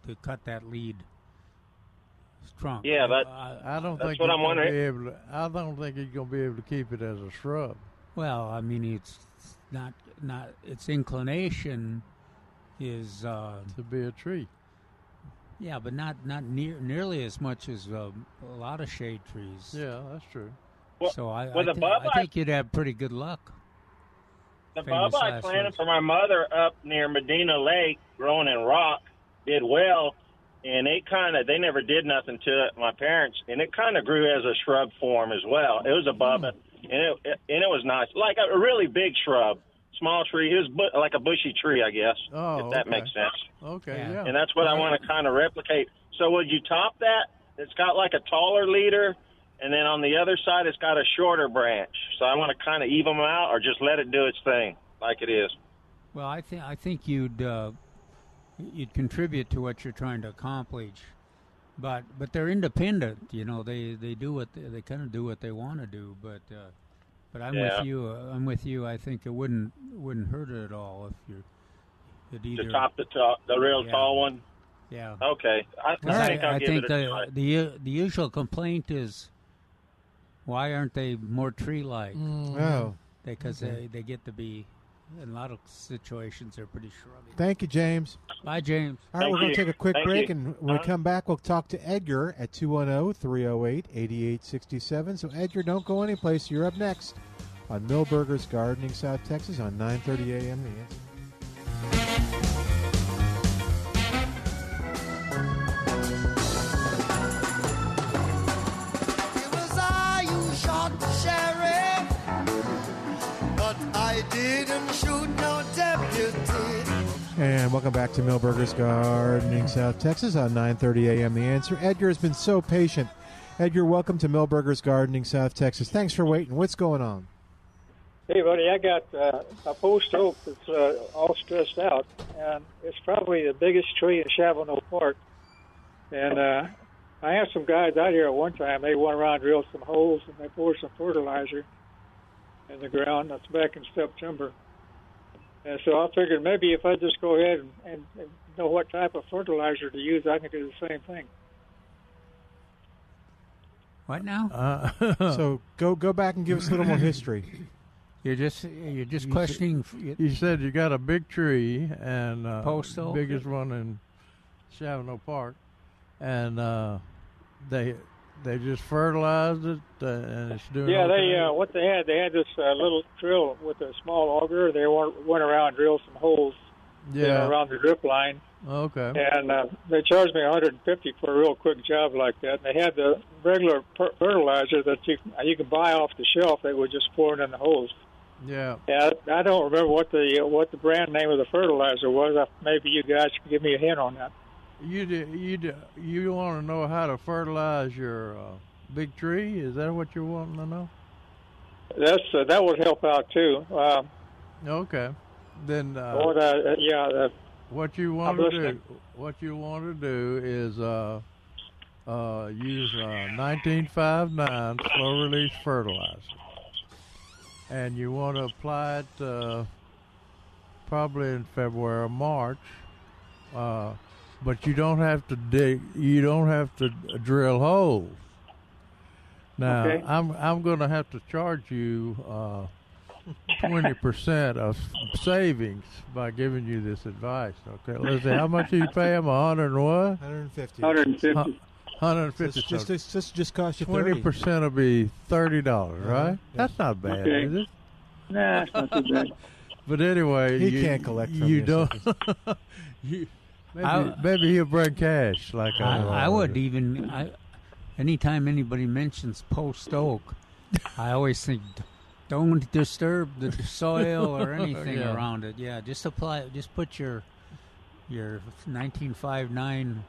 to cut that lead trunk? Yeah, that- I don't That's think what I'm wondering. Be able to, I don't think he's gonna be able to keep it as a shrub. Well, I mean, it's not not its inclination is uh, to be a tree. Yeah, but not not near nearly as much as um, a lot of shade trees. Yeah, that's true. Well- so I, well, I, the thi- bubba- I think you'd have pretty good luck. The Famous bubba I planted for my mother up near Medina Lake, growing in rock, did well, and it kind of they never did nothing to it. My parents, and it kind of grew as a shrub form as well. It was a bubba, and it, it and it was nice, like a really big shrub, small tree. It was bu- like a bushy tree, I guess, Oh, if that okay. makes sense. Okay, Yeah. yeah. And that's what I want to kind of replicate. So would you top that? It's got like a taller leader, and then on the other side, it's got a shorter branch. So I want to kind of even them out, or just let it do its thing like it is. Well, I think I think you'd uh, you'd contribute to what you're trying to accomplish, but but they're independent. You know, they they do what they, they kind of do what they want to do. But uh, but I'm Yeah. with you. Uh, I'm with you. I think it wouldn't wouldn't hurt it at all if you're. Either, To top the top, the real Yeah. tall one. yeah. Okay, I, I think I'll I give think it a the, try. the u- the usual complaint is why aren't they more tree-like? Oh, Because okay. they, they get to be in a lot of situations they're pretty shrubby. thank you, James. Bye, James. All right, Thank we're going to take a quick Thank break, you. and when we Uh-huh. come back, we'll talk to Edgar at 210 308 8867. So, Edgar, don't go anyplace. You're up next on Milberger's Gardening, South Texas on 930 a.m. The And welcome back to Milberger's Gardening, South Texas on 9:30 a.m. The Answer. Edgar has been so patient. Edgar, welcome to Milberger's Gardening, South Texas. Thanks for waiting. What's going on? Hey, buddy, I got uh, a post oak that's uh, all stressed out, and it's probably the biggest tree in Shavano Park. And uh, I had some guys out here at one time. They went around, drilled some holes, and they poured some fertilizer in the ground. That's back in September. And so I figured maybe if I just go ahead and, and, and know what type of fertilizer to use, I can do the same thing. What now? Uh, So go go back and give us a little more history. You're just you're just You questioning. said- You said you got a big tree and uh, Post oak? biggest one in Shavano Park, and uh, they they just fertilized it uh, and it's doing. Yeah, they okay? uh, what they had, they had this uh, little drill with a small auger. They went, went around and drilled some holes you know, yeah. around the drip line, Okay. and uh, they charged me 150 for a real quick job like that. They had the regular per- fertilizer that you you can buy off the shelf. They would just pouring in the holes. Yeah. Yeah, I don't remember what the uh, what the brand name of the fertilizer was. Maybe you guys can give me a hint on that. You do, you do, you want to know how to fertilize your uh, big tree? Is that what you're wanting to know? That's uh, that would help out too. Um, Okay. Then uh, what, uh, yeah, uh, what you I'm want to listening. do, what you want to do is uh, uh, use uh, 1959 slow release fertilizer, and you want to apply it uh, probably in February or March. Uh, but you don't have to dig. You don't have to drill holes. Now Okay. I'm I'm going to have to charge you uh, twenty percent of savings by giving you this advice. Okay, let's see. How much do you pay him? A hundred and what? 150. 150. Hundred and fifty. Just, just, just, just, just cost you Twenty 30. percent will be thirty dollars, right? That's not bad, Okay. is it? Nah, it's not too bad. But anyway, He you, can't collect from you. you, don't. you, maybe, I- maybe he'll bring cash like I, I, I would even. I, anytime anybody mentions post oak, I always think don't disturb the soil or anything Yeah. around it. Yeah, just apply. Just put your your 1959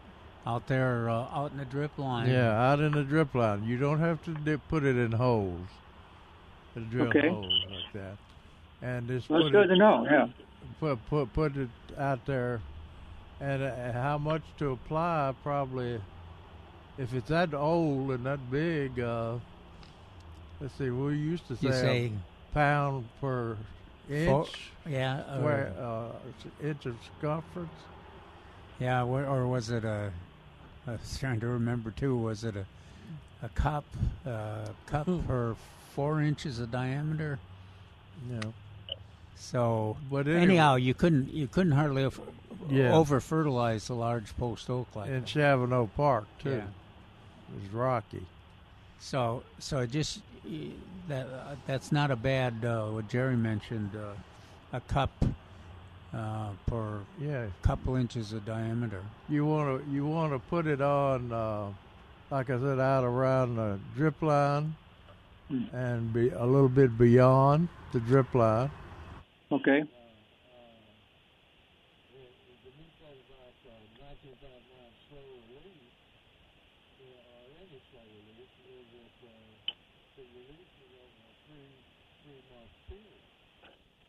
out there uh, out in the drip line. Yeah, out in the drip line. You don't have to dip, put it in holes. To drill Okay. holes like that. And just That's put good it, to know. Yeah. put put put it out there, and uh, how much to apply? Probably, if it's that old and that big. Uh, let's see. We used to say, say pound per inch. Four- yeah, or- where uh, inch of circumference. Yeah, or, or was it a? I was trying to remember too. Was it a a cup uh, cup per four inches of diameter? Yeah. So, But anyway- anyhow, you couldn't you couldn't hardly over, Yeah. over fertilize the large post oak like in that. Shavano Park too. Yeah. It was rocky. So so it just that uh, that's not a bad uh, what Jerry mentioned uh, a cup uh, per Yeah. couple inches of diameter. You want to you want to put it on, uh, like I said, out around the drip line, and be a little bit beyond the drip line. Okay.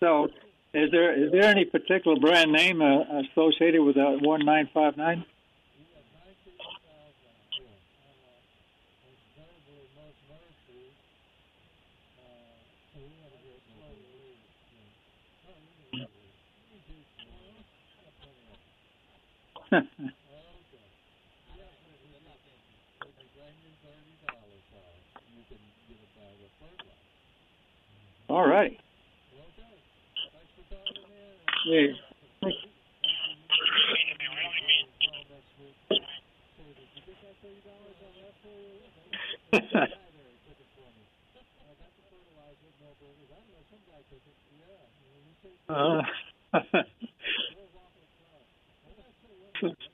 so, is there is there any particular brand name uh, associated with that one nine five nine? All right. Yeah. uh,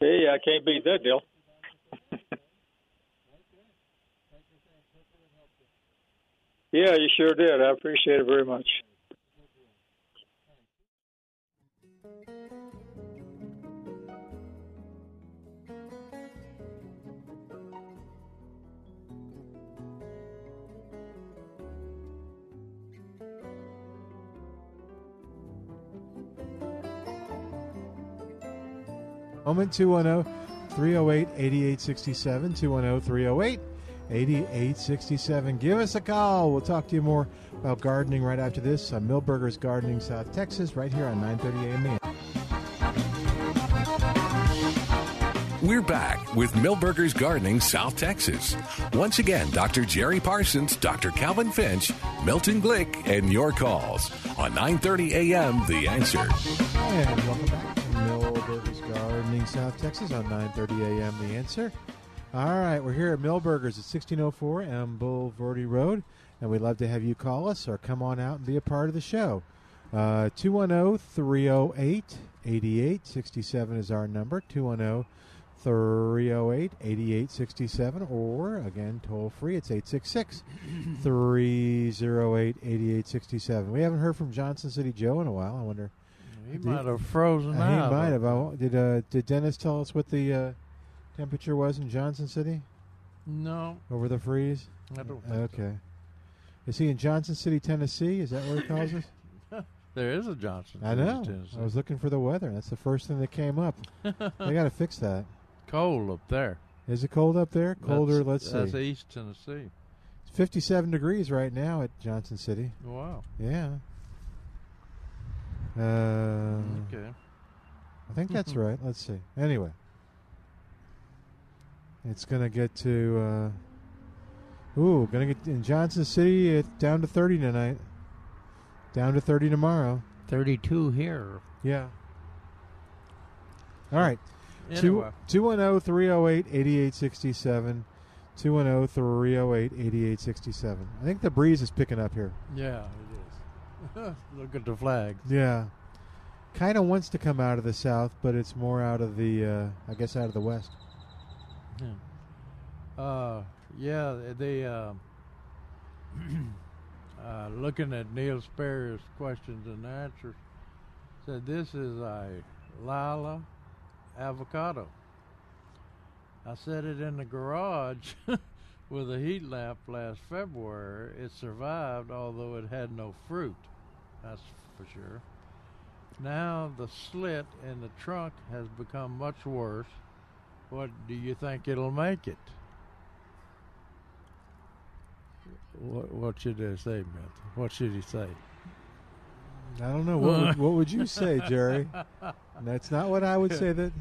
Hey, I can't beat that deal. yeah, you sure did. I appreciate it very much. Moment 210 308 8867. 210 308 8867. Give us a call. We'll talk to you more about gardening right after this on Milberger's Gardening, South Texas, right here on 930 AM. We're back with Milberger's Gardening, South Texas. Once again, Dr. Jerry Parsons, Dr. Calvin Finch, Milton Glick, and your calls on 9:30 a.m. The Answer. And welcome back to Milberger's Gardening, South Texas on 9:30 a.m. The Answer. All right, we're here at Milberger's at 1604 M Bulverde Road, and we'd love to have you call us or come on out and be a part of the show. Uh, 210-308-8867 is our number. 210-308-8867, or again, toll free. It's 866-308-8867. We haven't heard from Johnson City Joe in a while. I wonder. He might have frozen uh, out. He might have. I- Did uh, Did Dennis tell us what the uh, temperature was in Johnson City No, over the freeze? I don't think Okay. Is he in Johnson City, Tennessee? Is that where he calls us? there is a Johnson. City. I know. Tennessee. I was looking for the weather. That's the first thing that came up. they got to fix that. cold up there. Is it cold up there? Colder. That's- let's That's see. East Tennessee. It's 57 degrees right now at Johnson City. Wow. Yeah. Uh, Okay. I think that's right. Let's see. Anyway, it's gonna get to. Uh, ooh, gonna get in Johnson City. It's down to thirty tonight. Down to thirty tomorrow. 32 here. Yeah. All right. Anyway. 210 308 8867. 210 308 8867. I think the breeze is picking up here. Yeah, it is. Look at the flag. Yeah. Kind of wants to come out of the south, but it's more out of the, uh, I guess, out of the west. Yeah. Uh, yeah, they uh, uh, looking at Neil Sperry's questions and answers. Said this is a Lila avocado. I set it in the garage with a heat lamp last February. It survived, although it had no fruit. That's for sure. Now the slit in the trunk has become much worse. What do you think it'll make it? What, what should I say, Milton? What should he say? I don't know. What would, what would you say, Jerry? That's not what I would say that.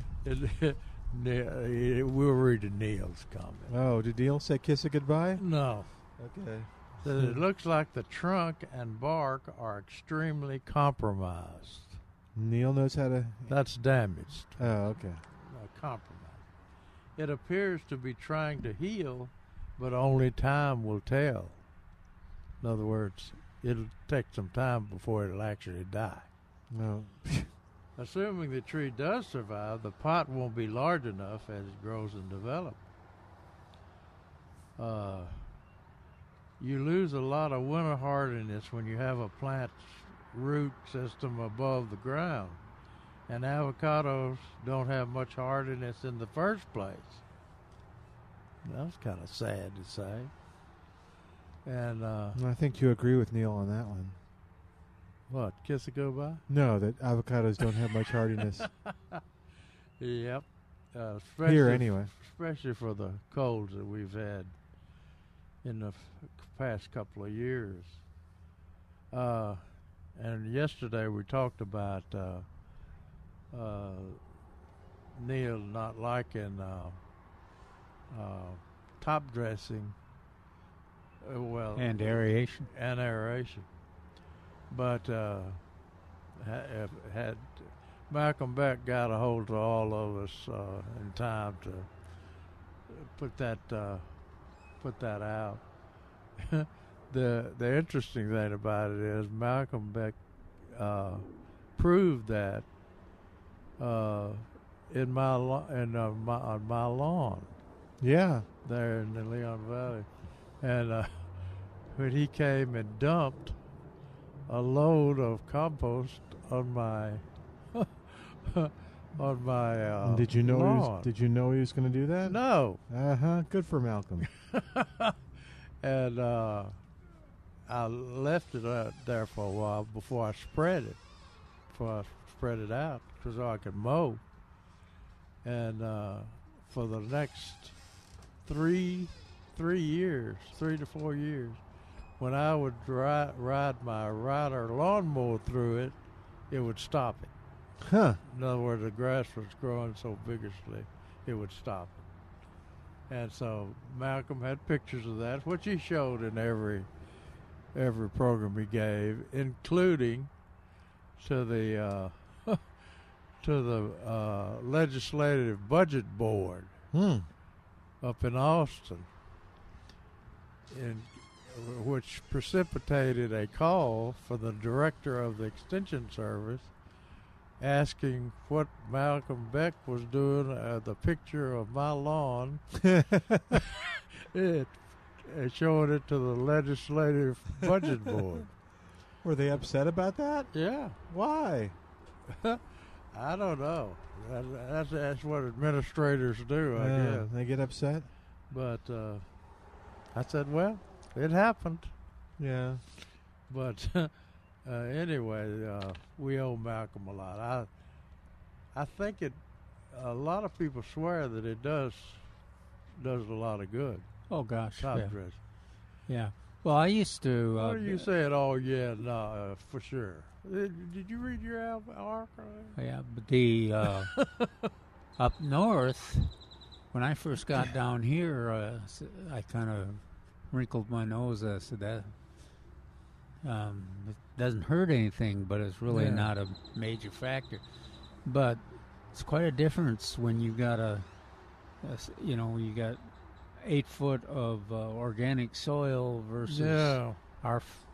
We'll read the Neil's comment. Oh, did Neil say kiss it goodbye? No. Okay. That it looks like the trunk and bark are extremely compromised. Neil knows how to. That's damaged. Oh, okay. uh, compromised. It appears to be trying to heal, but only time will tell. In other words, it'll take some time before it'll actually die. No. Assuming the tree does survive, the pot won't be large enough as it grows and develops. Uh, you lose a lot of winter hardiness when you have a plant's root system above the ground. And avocados don't have much hardiness in the first place. That's kind of sad to say. And uh, I think you agree with Neil on that one. What? Kiss it goodbye? No, that avocados don't have much hardiness. Yep. Uh, especially Here, anyway. especially for the colds that we've had in the f- past couple of years. Uh, and yesterday we talked about uh, uh, Neil not liking uh, uh, top dressing. Uh, well, And aeration. and aeration. But uh, ha- had Malcolm Beck got a hold of all of us uh, in time to put that uh, put that out. the the interesting thing about it is Malcolm Beck uh, proved that uh, in my lo- in uh, my on my lawn yeah. there in the Leon Valley, and uh, when he came and dumped a load of compost on my on my uh, did you know? He was, did you know he was going to do that? No. Uh huh. Good for Malcolm. and uh, I left it out there for a while before I spread it, before I spread it out, because I could mow. And uh, for the next three three years, three to four years, when I would ride, ride my rider lawnmower through it, it would stop it. Huh. In other words, the grass was growing so vigorously, it would stop it. And so Malcolm had pictures of that, which he showed in every every program he gave, including to the uh, to the uh, legislative budget board Hmm. up in Austin, in which precipitated a call for the director of the Extension Service asking what Malcolm Beck was doing at the picture of my lawn. it, it showing it to the legislative budget board. Were they upset about that? Yeah. Why? I don't know. That, that's that's what administrators do, I Yeah, guess. They get upset. But uh, I said, well, it happened. Yeah. But uh, anyway, uh, we owe Malcolm a lot. I I think it. A lot of people swear that it does does a lot of good. Oh gosh, top yeah. dress. Yeah. Well, I used to. Uh, What are you saying? Oh yeah, no, uh, for sure. Did, did you read your al- article? Yeah, but the uh, up north, when I first got down here, uh, s- I kind of wrinkled my nose. I said that um, it doesn't hurt anything, but it's really Yeah. not a major factor. But it's quite a difference when you got a, you know, you got eight foot of uh, organic soil versus Yeah. our f-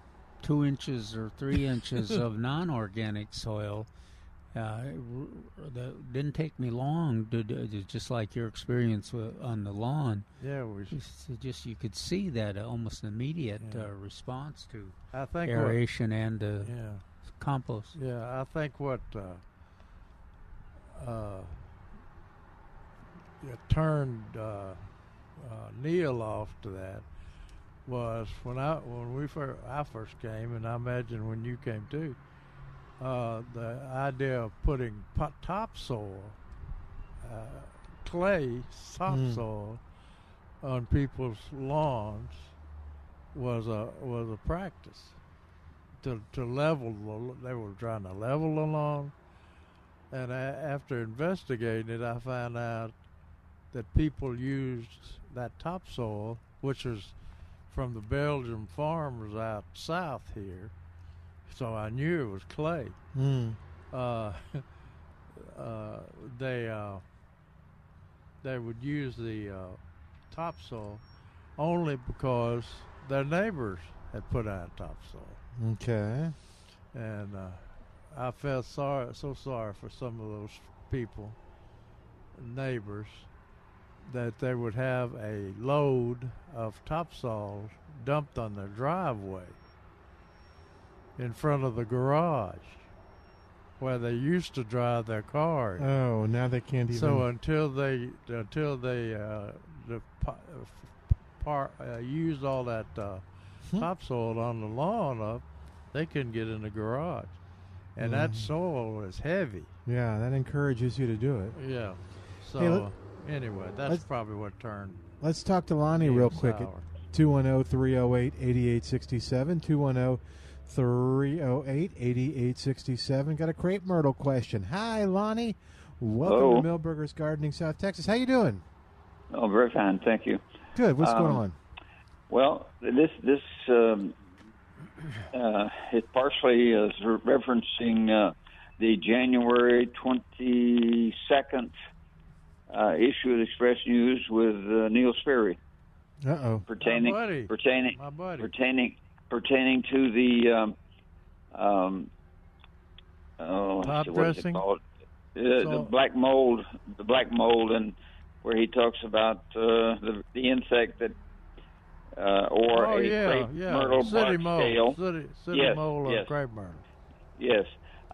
two inches or three inches of non-organic soil. Uh, it that didn't take me long to, do just like your experience with, on the lawn. Yeah, we just, just you could see that almost immediate Yeah. uh, response to I think what- aeration and uh, Yeah. compost. Yeah, I think what uh, uh, turned uh, uh, Neil off to that was when I when we first I first came, and I imagine when you came too. Uh, the idea of putting pot, topsoil, uh, clay topsoil, on people's lawns was a was a practice. To to level the they were trying to level the lawn. And a, after investigating it I found out that people used that topsoil which was from the Belgian farmers out south here so I knew it was clay Hmm. uh, uh, they uh, they would use the uh, topsoil only because their neighbors had put out topsoil, Okay. and uh, I felt sorry, so sorry for some of those people, neighbors, that they would have a load of topsoil dumped on their driveway in front of the garage where they used to drive their cars. Oh, now they can't even. So until they until they uh, the uh, par, uh, used all that uh, Hmm. topsoil on the lawn up, they couldn't get in the garage, and that Mhm. soil is heavy. yeah, that encourages you to do it. Yeah. So Hey, let- anyway, that's probably what turned. Let's talk to Lonnie real quick sour. at 210 308 8867. 210 308 8867. Got a crepe myrtle question. Hi, Lonnie. Welcome Hello. to Milberger's Gardening, South Texas. How you doing? Oh, very fine, thank you. Good. What's going Um, on? Well, this this um, uh, it partially is referencing uh, the January twenty second uh, issue of the Express News with uh, Neil Sperry Uh oh. pertaining My buddy. pertaining My buddy. pertaining pertaining to the um, um, oh, see, it dressing? Uh, So- the black mold, the black mold, and where he talks about uh, the the insect that uh, or oh a yeah, crepe yeah. myrtle city mole, scale. city, city Yes, mole yes. crepe myrtle. Yes.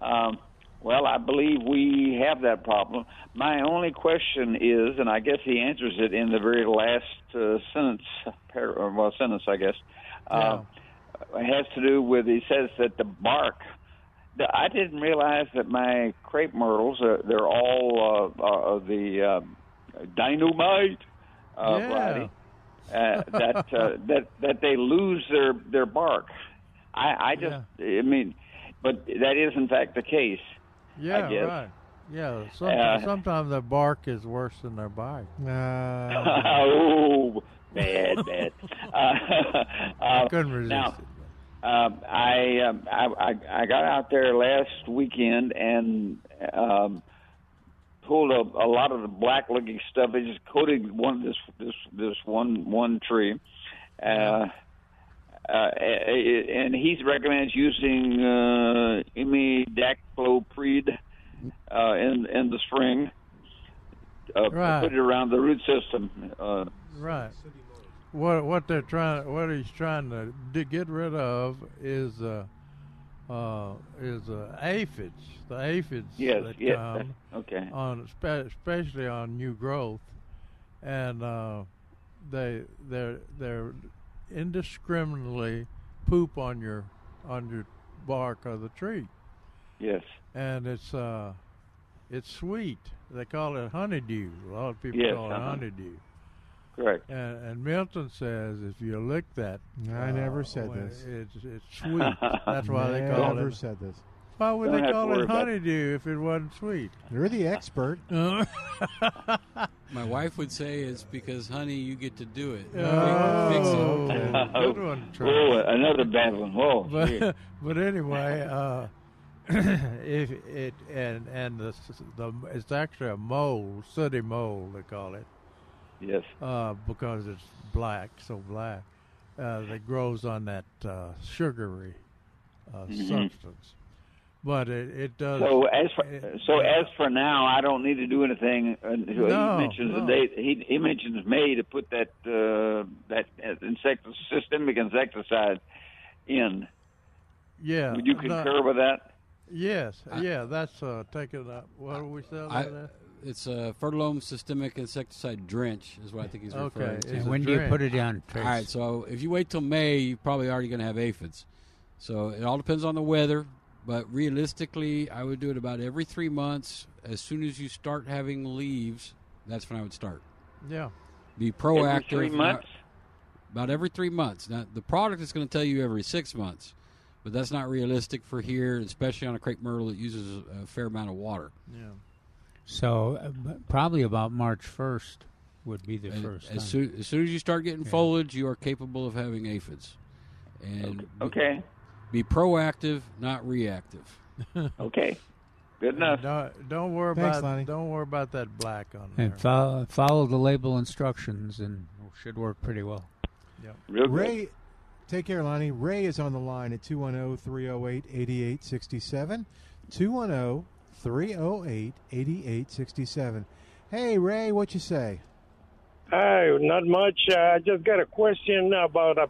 Um, well, I believe we have that problem. My only question is, and I guess he answers it in the very last uh, sentence, par- or, well, sentence, I guess, uh, has to do with he says that the bark. The, I didn't realize that my crepe myrtles, uh, they're all uh, uh, of the uh, dynamite uh, Yeah. variety. Uh, that uh, that that they lose their their bark. I, I just, I mean, but that is in fact the case. Yeah, I guess. right. Yeah, sometimes, Uh, sometimes the bark is worse than their bite. oh, bad, bad. Uh, uh, couldn't resist now, um, I, um, I I I got out there last weekend and um, pulled a, a lot of the black looking stuff. It just coated one this this this one one tree. Uh, uh, and he recommends using uh, imidacloprid uh, in in the spring. Uh, Right. Put it around the root system. Uh, Right. What what they're trying, what he's trying to get rid of is uh, uh, is uh, aphids. The aphids Yes, that yes, come okay. on, spe- especially on new growth, and uh, they they're they're indiscriminately poop on your on your bark of the tree. Yes. And it's uh, it's sweet. They call it honeydew. A lot of people Yes, call it uh-huh. honeydew. Correct. And, and Milton says if you lick that, I never uh, said when this. It's it's sweet. That's why they call it. Never said this. Why would Don't they call it honeydew if it wasn't sweet? You're the expert. My wife would say it's because, honey, you get to do it. Oh, Fix it. okay. good one, Trey. Oh, another bad one. Whoa. But, but anyway, uh, if it and and the, the it's actually a mole, sooty mole they call it. Yes. Uh, because it's black, so black, uh, that grows on that uh, sugary uh, Mhm. substance. But it, it does. So as for it- so as for now, I don't need to do anything. Uh, he mentions no. the date. He he mentions May to put that uh, that insect systemic insecticide in. yeah. Would you no- concur with that? Yes, yeah, that's uh, taking up. What do we sell I, that at? It's a Fertilome Systemic Insecticide Drench is what I think he's Okay, referring to. it's a when do you put it on, All right, so if you wait till May, you're probably already going to have aphids. So it all depends on the weather, but realistically, I would do it about every three months. As soon as you start having leaves, that's when I would start. Yeah. Be proactive. Every three months? about every three months. Now, the product is going to tell you every six months, but that's not realistic for here, especially on a crepe myrtle that uses a fair amount of water. Yeah. So uh, probably about March first would be the And first. as time. soon, as soon as you start getting Yeah. foliage, you are capable of having aphids. And be- Okay. be proactive, not reactive. Okay. Good enough. Don't, don't worry Thanks, about Lonnie. don't worry about that black on there. and follow, follow the label instructions, and it should work pretty well. Yep. Real good. Ray, take care, Lonnie. Ray is on the line at 210 308 8867. 210 308 8867. Hey, Ray, what you say? Hi, not much. Uh, I just got a question about a,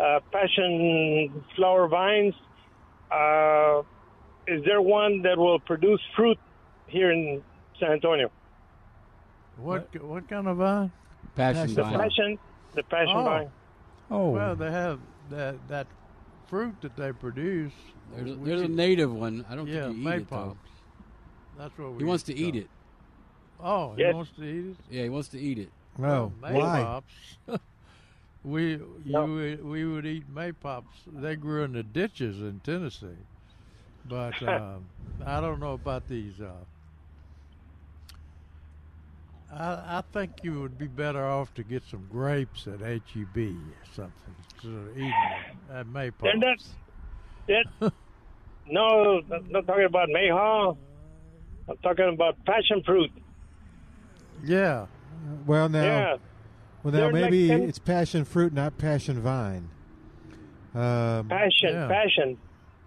uh, passion flower vines. Uh, is there one that will produce fruit here in San Antonio? What what kind of vine? Passion The vine. passion, the passion Oh. vine. Oh, Well, they have that that fruit that they produce. There's a, there's a native one. I don't yeah, think you eat maypops. it though. That's what we He wants to eat it. Oh, he Yes. wants to eat it. Yeah, he wants to eat it. Oh, why? Maypops. we you would, we would eat maypops. They grew in the ditches in Tennessee, but um, I don't know about these. Uh, I, I think you would be better off to get some grapes at HEB or something instead of eating them at maypops. They're not. That, no, not talking about mayhaw. I'm talking about passion fruit. Yeah. Well, now, Yeah. well, now They're like maybe ten- it's passion fruit, not passion vine. Um, Passion, Yeah. passion,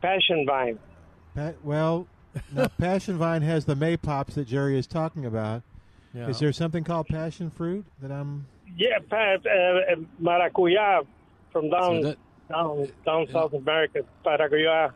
passion vine. pa- well, now passion vine has the may pops that Jerry is talking about. Yeah. Is there something called passion fruit that I'm? yeah, pa- uh, maracuya from down So that- down down South America, maracuya.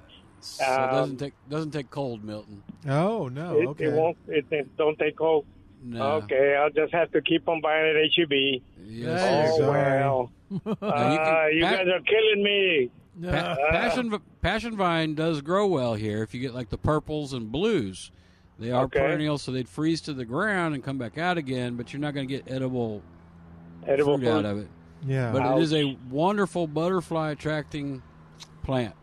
So it doesn't Um, take doesn't take cold, Milton. Oh no. it, okay. it won't. It, it don't take cold. No. Okay, I'll just have to keep on buying at HEB. Yes, oh sir. well. Now, you Uh, can- you pa- guys are killing me. Pa- Uh, passion passion vine does grow well here. If you get like the purples and blues, they are Okay. perennial, so they'd freeze to the ground and come back out again. But you're not going to get edible Edible fruit out of it. Yeah. but it is a wonderful butterfly attracting plant.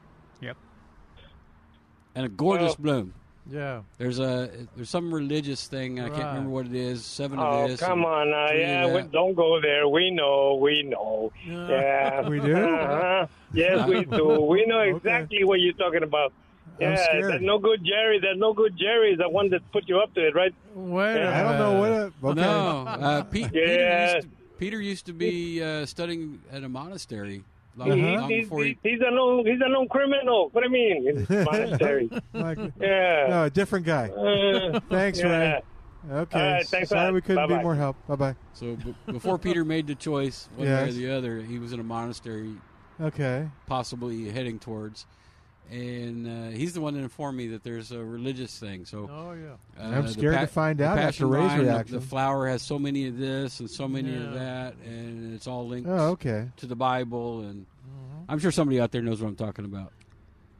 Yep. And a gorgeous Well- bloom. Yeah. There's a there's some religious thing. I can't remember what it is. Seven Oh of this. Oh, come on, now. three of yeah, we, don't go there. We know, we know. Yeah, We do? Uh-huh. Yes, we do. We know exactly what you're talking about. I'm Yeah, scared. that no good Jerry. That no good Jerry is the one that put you up to it, right? Wait. a I don't know what. A, okay. No, uh, Pete, Peter, Yeah. used to, Peter used to be uh, studying at a monastery long, He- long he's, before he. he's, he's a known he's a known criminal. What do you mean? In his monastery. Like- Yeah. No, a different guy. Uh, Thanks, yeah. Ray. Okay. All right, thanks Sorry lot. we couldn't be Bye-bye. more help. Bye bye. So b- before Peter made the choice, one way or the other, he was in a monastery, Okay. possibly heading towards, and uh, he's the one that informed me that there's a religious thing. So Oh yeah. uh, I'm the scared to find out the after passion Ray's vine, the- The, flower has so many of this and so many of that, and it's all linked Oh, okay. to the Bible. And Mm-hmm. I'm sure somebody out there knows what I'm talking about.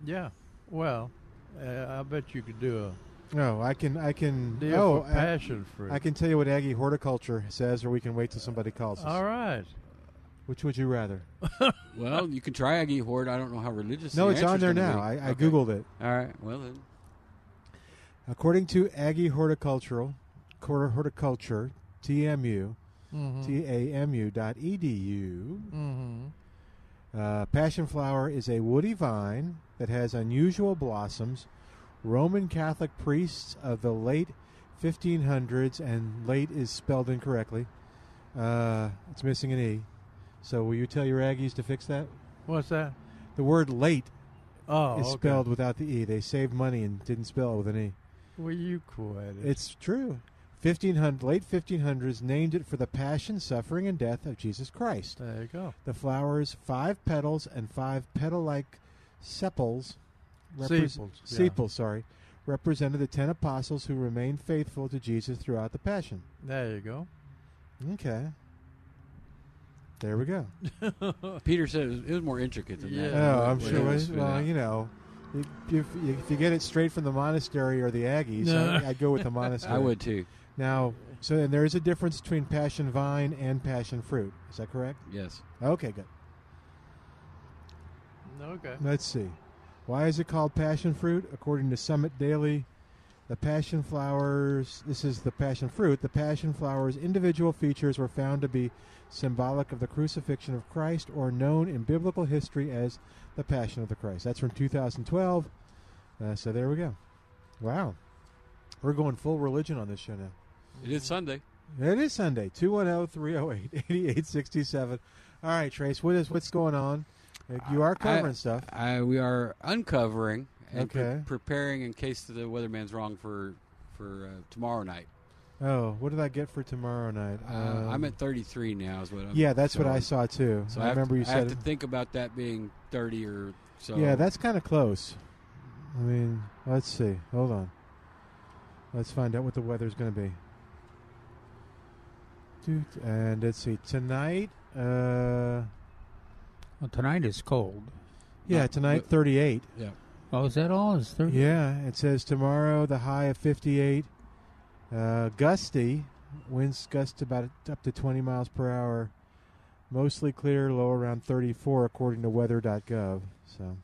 Yeah. Well, uh, I bet you could do a No, I can. I can. deal oh, for I- passion fruit. I can tell you what Aggie horticulture says, or we can wait till somebody calls us. All right. Which would you rather? Well, you can try Aggie Horde. I don't know how religious. No, the it's on there now. be. I, I Okay. googled it. All right. Well then. According to Aggie Horticultural, Cor- Horticulture, TMU, Mhm. T-A-M-U dot E-D-U, Mhm. uh, passion flower is a woody vine that has unusual blossoms. Roman Catholic priests of the late 1500s, and late is spelled incorrectly. Uh, it's missing an E. So will you tell your Aggies to fix that? What's that? The word late Oh, is okay. spelled without the E. They saved money and didn't spell it with an E. Will you quit it? It's true. 1500, late 1500s named it for the passion, suffering, and death of Jesus Christ. There you go. The flowers, five petals and five petal-like sepals, Sepals, yeah. sepals, sorry, represented the ten apostles who remained faithful to Jesus throughout the Passion. There you go. Okay. There we go. Peter said it was, more intricate than that. Oh, I'm What sure. it Well, was well, you know, if, if, if you get it straight from the monastery or the Aggies, No. I, I'd go with the monastery. I would too. Now, so and there is a difference between passion vine and passion fruit. Is that correct? Yes. Okay, good. Okay. Let's see. Why is it called passion fruit? According to Summit Daily, the passion flowers, this is the passion fruit, the passion flowers' individual features were found to be symbolic of the crucifixion of Christ or known in biblical history as the passion of the Christ. That's from 2012. Uh, so there we go. Wow. We're going full religion on this show now. It is Sunday. It is Sunday. oh, 210 308 8867. All right, Trace, what is, what's going on? Uh, You are covering I- stuff. I, we are uncovering and pre- preparing in case the weatherman's wrong for for uh, tomorrow night. Oh, what did I get for tomorrow night? Uh, Um, I'm at 33 now. Is what I'm Yeah, that's what I saw too. So I I, remember to, you said. I have to think about that being 30 or so. Yeah, that's kind of close. I mean, let's see. Hold on. Let's find out what the weather's going to be. Doot, And let's see. Tonight, uh, Well, tonight is cold. yeah, tonight 38. Yeah. Oh, is that all? Is 30? Yeah, it says tomorrow the high of 58. Uh, gusty, winds gust about up to 20 miles per hour. Mostly clear, low around 34 according to weather.gov. So,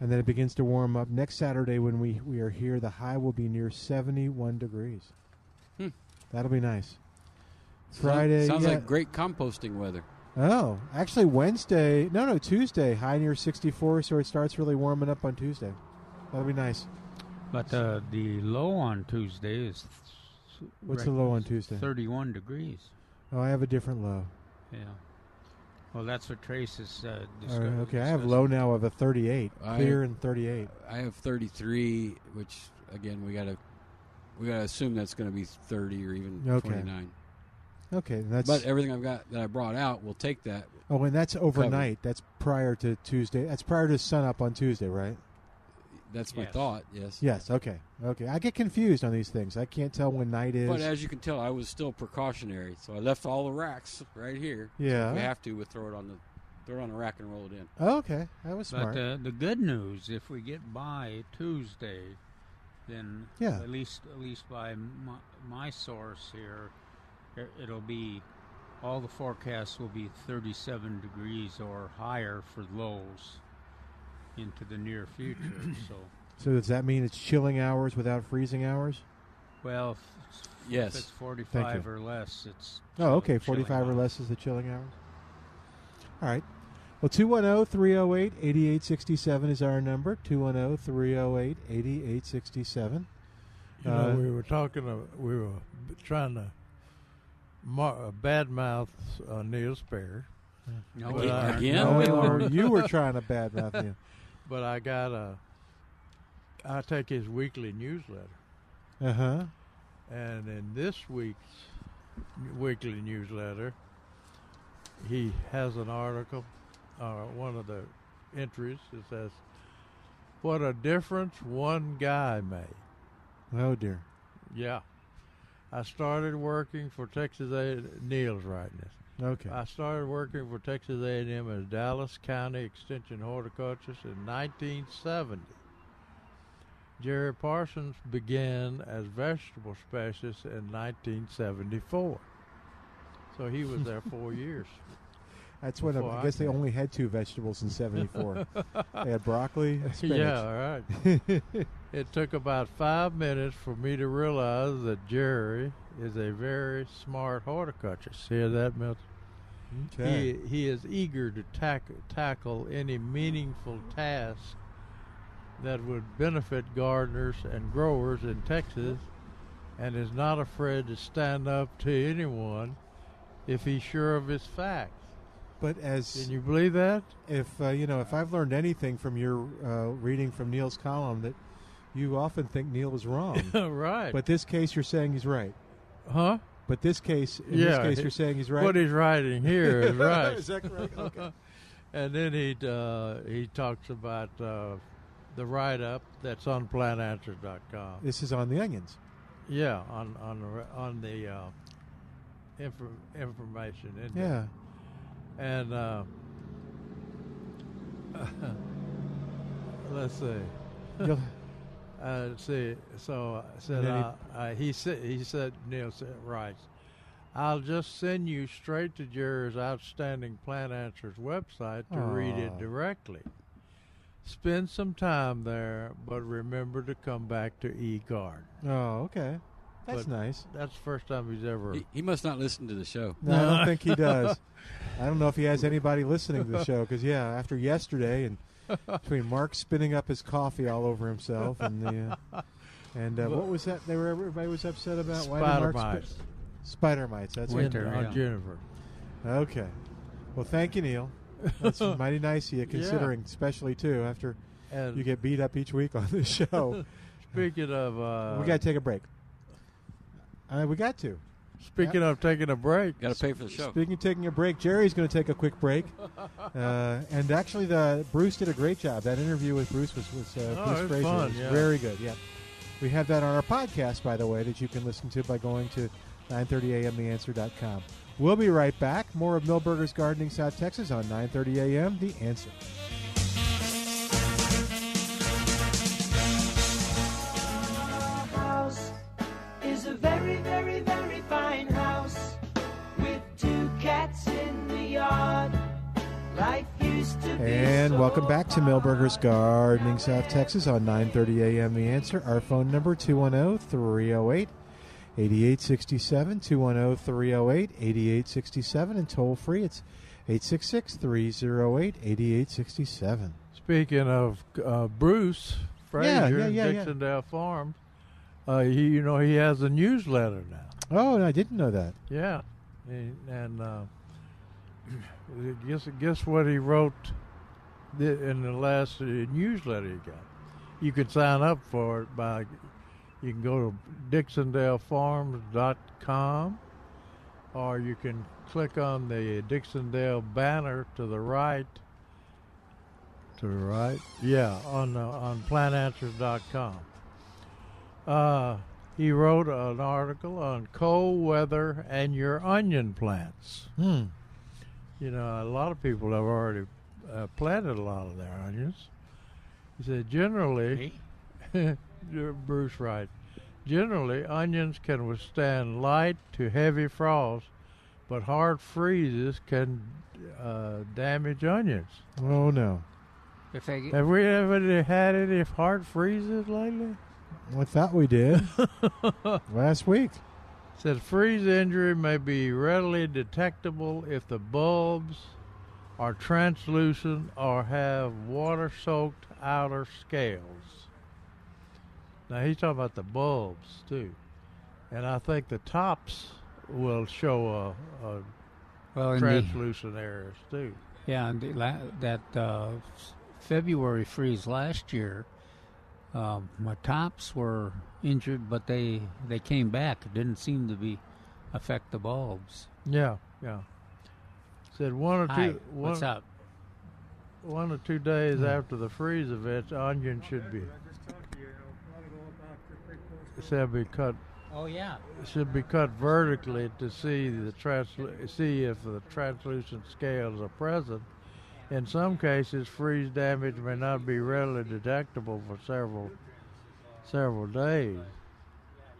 and then it begins to warm up next Saturday when we we are here. The high will be near 71 degrees. Hmm. That'll be nice. Friday, sounds yeah. like great composting weather. Oh, actually Wednesday. No, no, Tuesday. High near 64, so it starts really warming up on Tuesday. That'll be nice. But uh, the low on Tuesday is. What's the low on Tuesday? 31 degrees. Oh, I have a different low. Yeah. Well, that's what Trace is uh, All right, discussing. okay, I have low now of a 38, I- clear and 38. I have 33, which again we gotta we gotta assume that's going to be 30 or even Okay. 29. Okay, that's But everything I've got that I brought out will take that. oh, and that's overnight. That's prior to Tuesday. That's prior to sun up on Tuesday, right? That's my Yes. thought. Yes. Yes. Okay. Okay. I get confused on these things. I can't tell when night is. But as you can tell, I was still precautionary, so I left all the racks right here. So Yeah. if we have to, we'll throw it on the throw it on a rack and roll it in. Oh, okay, that was smart. But uh, the good news, if we get by Tuesday, then Yeah. at least at least by my, my source here, it, it'll be all the forecasts will be 37 degrees or higher for lows into the near future. so, so does that mean it's chilling hours without freezing hours? well, if, if Yes. it's 45 or less, it's Oh, okay. Forty-five or less is the chilling hours. All right. Well, oh, 210 308 8867 is our number. oh, 210 308 8867. You know, we were talking. Uh, we were trying to mar- uh, badmouth uh, Neil Sperry. No, But I- Again? No, No, we you were, you were trying to badmouth me. But I got a. I take his weekly newsletter, Uh huh. and in this week's weekly newsletter, he has an article, uh, one of the entries. It says, "What a difference one guy made." Oh dear. Yeah. I started working for Texas A. Neil's writing this. Okay. I started working for Texas A&M as Dallas County Extension horticulturist in 1970. Jerry Parsons began as vegetable specialist in 1974. So he was there four years. That's when I I guess they only had two vegetables in '74. they had broccoli and spinach. Yeah, all right. it took about five minutes for me to realize that Jerry is a very smart horticulturist. Hear that, Milton? Okay. He, he is eager to tack, tackle any meaningful task that would benefit gardeners and growers in Texas and is not afraid to stand up to anyone if he's sure of his facts. But as Can you believe that? if uh, you know, if I've learned anything from your uh, reading from Neil's column, that you often think Neil is wrong. right. but this case, you're saying he's right. huh? But this case, in Yeah, this case, he- you're saying he's right. What he's writing here is right. Is that correct? Okay. and then he uh, he talks about uh, the write up that's on plantanswers.com. This is on the onions. Yeah, on on the on the uh, infor- information. In Yeah. And uh, let's see. You'll- Uh, let's see. So I said uh, uh, he said he said Neil said writes. I'll just send you straight to Jerry's outstanding Plant Answers website to read it directly. Spend some time there, but remember to come back to eGarden. Oh, okay. That's But nice. That's the first time he's ever. He, he must not listen to the show. No, I don't think he does. I don't know if he has anybody listening to the show because yeah, after yesterday and between Mark spinning up his coffee all over himself and the uh, and uh, what was that? They were everybody was upset about why did Spider Mark mites. spit- Spider mites. That's Winter, it. on yeah. Jennifer. Okay. Well, thank you, Neil. That's mighty nice of you, considering, especially too after And you get beat up each week on this show. speaking of, uh, we got to take a break. Uh, we got to. speaking of taking a break, Got to pay for the show. Speaking of taking a break, Jerry's going to take a quick break. Uh, and actually, the Bruce did a great job. That interview with Bruce was, was uh, Oh, Bruce it was Frasier fun, was yeah. very good. Yeah, we have that on our podcast, by the way, that you can listen to by going to 930amtheanswer.com. We'll be right back. More of Milberger's Gardening South Texas on 9:30 a.m. The Answer. And welcome back to Milberger's Gardening South Texas on 9:30 a.m. The Answer. Our phone number oh, 210-308 8867 210-308 8867 and toll free it's 866-308-8867. Speaking of uh, Bruce Frasier, Yeah, yeah, yeah, yeah. Dixondale Farms, uh, he, you know he has a newsletter now. Oh, I didn't know that. Yeah, and, and uh, guess guess what he wrote in the last uh, newsletter he got. You can sign up for it by you can go to DixondaleFarms.com or you can click on the Dixondale banner to the right. To the right, yeah, on uh, on plantanswers.com. Uh, he wrote an article on cold weather and your onion plants. Hmm. You know, a lot of people have already uh, planted a lot of their onions. He said generally, you're Bruce right. Generally, onions can withstand light to heavy frost, but hard freezes can uh, damage onions. Oh no. If they Have we ever had any hard freezes lately? I thought we did last week. Said freeze injury may be readily detectable if the bulbs are translucent or have water-soaked outer scales. Now he's talking about the bulbs too, and I think the tops will show a, a Well, in the- translucent areas too. Yeah, and the that uh, February freeze last year, um, my tops were injured, but they they came back. It didn't seem to be affect the bulbs. Yeah, yeah. Said one or two. Hi, one, what's up? One or two days Hmm. after the freeze event, onion should be should be cut. Oh yeah. Should be cut vertically to see the translu- see if the translucent scales are present. In some cases, freeze damage may not be readily detectable for several several days.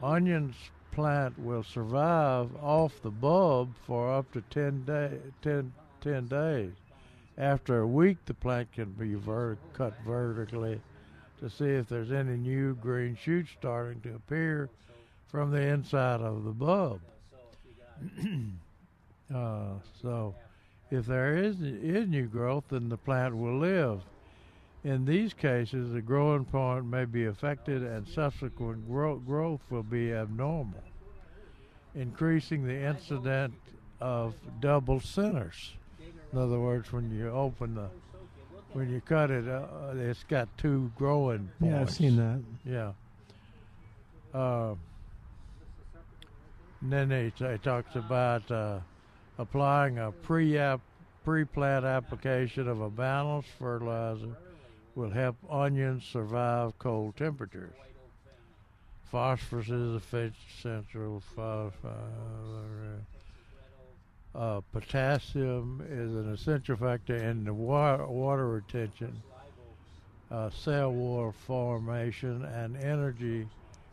Onions plant will survive off the bulb for up to 10, day, 10, 10 days. After a week, the plant can be cut vertically to see if there's any new green shoots starting to appear from the inside of the bulb. uh, so, if there is, is new growth, then the plant will live. In these cases, the growing point may be affected and subsequent gro- growth will be abnormal, increasing the incident of double centers. In other words, when you open the, when you cut it, uh, it's got two growing points. Yeah, I've seen that. Yeah. Uh, and then he, he talks about uh, applying a pre-app, pre-plant application of a balanced fertilizer will help onions survive cold temperatures. Phosphorus is essential. Phosphorus. Uh, potassium is an essential factor in the water, water retention, uh, cell wall formation, and energy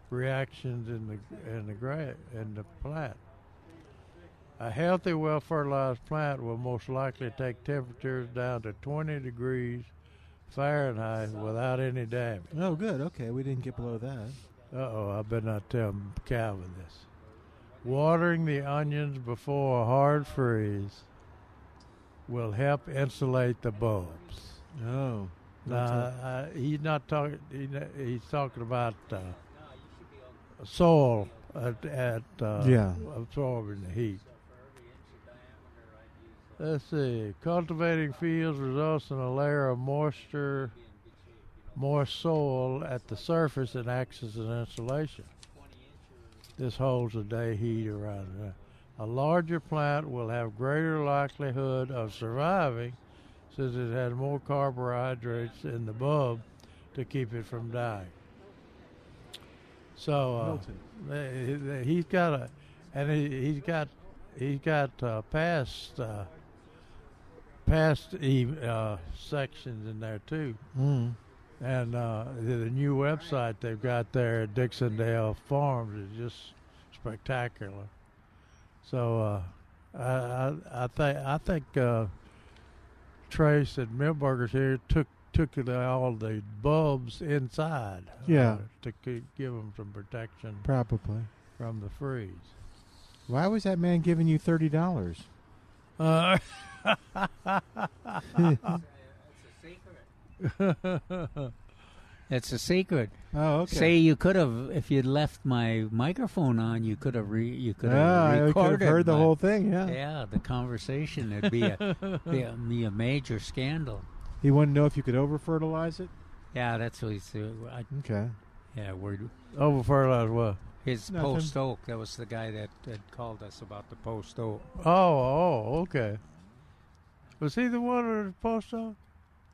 reactions in the in the gra- in the plant. A healthy, well fertilized plant will most likely take temperatures down to 20 degrees Fahrenheit without any damage. Oh, good. Okay, we didn't get below that. Uh oh, I better not tell Calvin this. Watering the onions before a hard freeze will help insulate the bulbs. Oh, Now, uh, he's not talking. He, he's talking about uh, soil at, at uh, Yeah. absorbing the heat. Let's see. Cultivating fields results in a layer of moisture, moist soil at the surface and acts as an insulation. This holds the day heat around it. A larger plant will have greater likelihood of surviving since it has more carbohydrates in the bulb to keep it from dying. So uh, he- he's got a, and he, he's got he's got uh, past uh, past uh, sections in there too. Mm. And uh, the, the new website they've got there at Dixondale Farms is just spectacular. So uh, I, I, think I think uh, Trace at Milberger's here took took all the bulbs inside. uh, Yeah. to gi- give them some protection Probably. from the freeze. Why was that man giving you thirty dollars? Uh, It's a secret. Oh, okay. Say you could have, if you'd left my microphone on, you could have re, you could have Ah, I could have heard the my- whole thing, yeah. Yeah, the conversation. It'd be a, be a be a major scandal. He wanted to know if you could over fertilize it. Yeah, that's what he's. Uh, I, Okay. yeah, we're Over fertilize what? His Nothing. post oak. That was the guy that had called us about the post oak. Oh, oh, okay. Was he the one with the post office?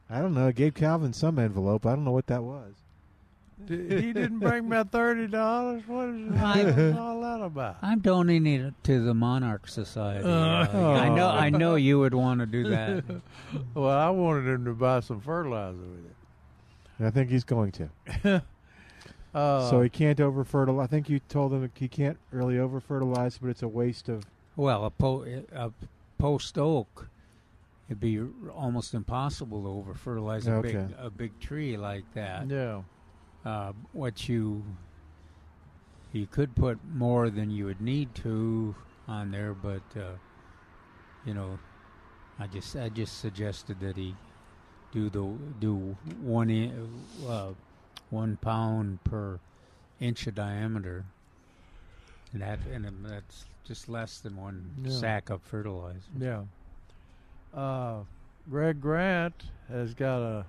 I don't know. I gave Calvin some envelope. I don't know what that was. Did- he didn't bring me thirty dollars. What is I- all that about? I'm donating it to the Monarch Society. Uh, Uh, I know. I know you would want to do that. well, I wanted him to buy some fertilizer with it. I think he's going to. Uh, so he can't over fertilize. I think you told him he can't really over fertilize, but it's a waste of. Well, a, po- a post oak, it'd be almost impossible to over fertilize a big a big tree like that. Yeah. Uh, what you you could put more than you would need to on there, but uh, you know, I just I just suggested that he do the do one i- uh, one pound per inch of diameter, and that and that's just less than one Yeah. sack of fertilizer. Yeah. Uh, Greg Grant has got a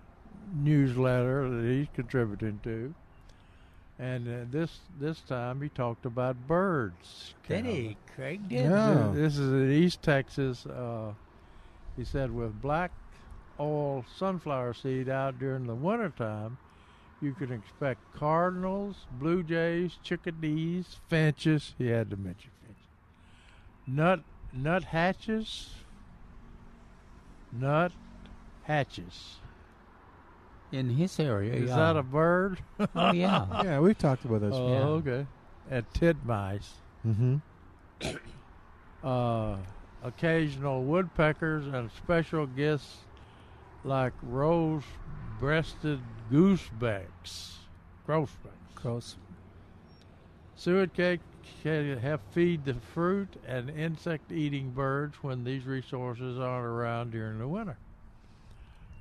newsletter that he's contributing to, and uh, this this time he talked about birds. Did he? Craig did. Oh. This is in East Texas. Uh, he said with black oil sunflower seed out during the wintertime, you can expect cardinals, blue jays, chickadees, finches. He had to mention finches. Nut nut hatches. Nut hatches. In his area, Is yeah. that a bird? Oh, yeah. Yeah, we've talked about this. Oh, okay. And titmice. Mm-hmm. uh, occasional woodpeckers and special guests like rose-breasted goosebecks. Grosbeaks. Gross. Suet cake help feed the fruit and insect-eating birds when these resources aren't around during the winter.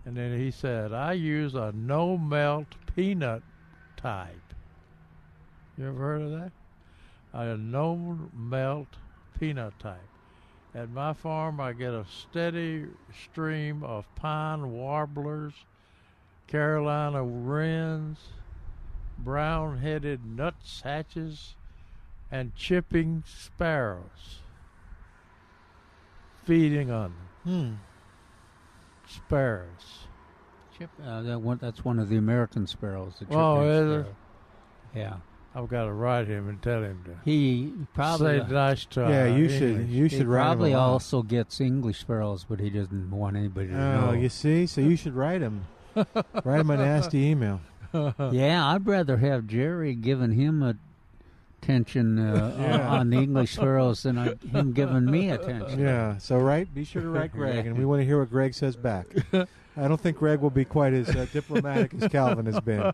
And then he said, I use a no-melt peanut type. You ever heard of that? A no-melt peanut type. At my farm, I get a steady stream of pine warblers, Carolina wrens, brown-headed nuthatches, and chipping sparrows feeding on them. Hmm. Sparrows. Chip, uh, that one, that's one of the American sparrows. The Oh, is it? Yeah. I've got to write him and tell him to He probably say nice to Yeah, uh, you should- you he should write him probably a also gets English sparrows, but he doesn't want anybody to Oh, know. you see, so you should write him. write him a nasty email. yeah, I'd rather have Jerry giving him attention uh, Yeah. on the English sparrows than I, him giving me attention. Yeah. So write. Be sure to write Greg, and we want to hear what Greg says back. I don't think Greg will be quite as uh, diplomatic as Calvin has been.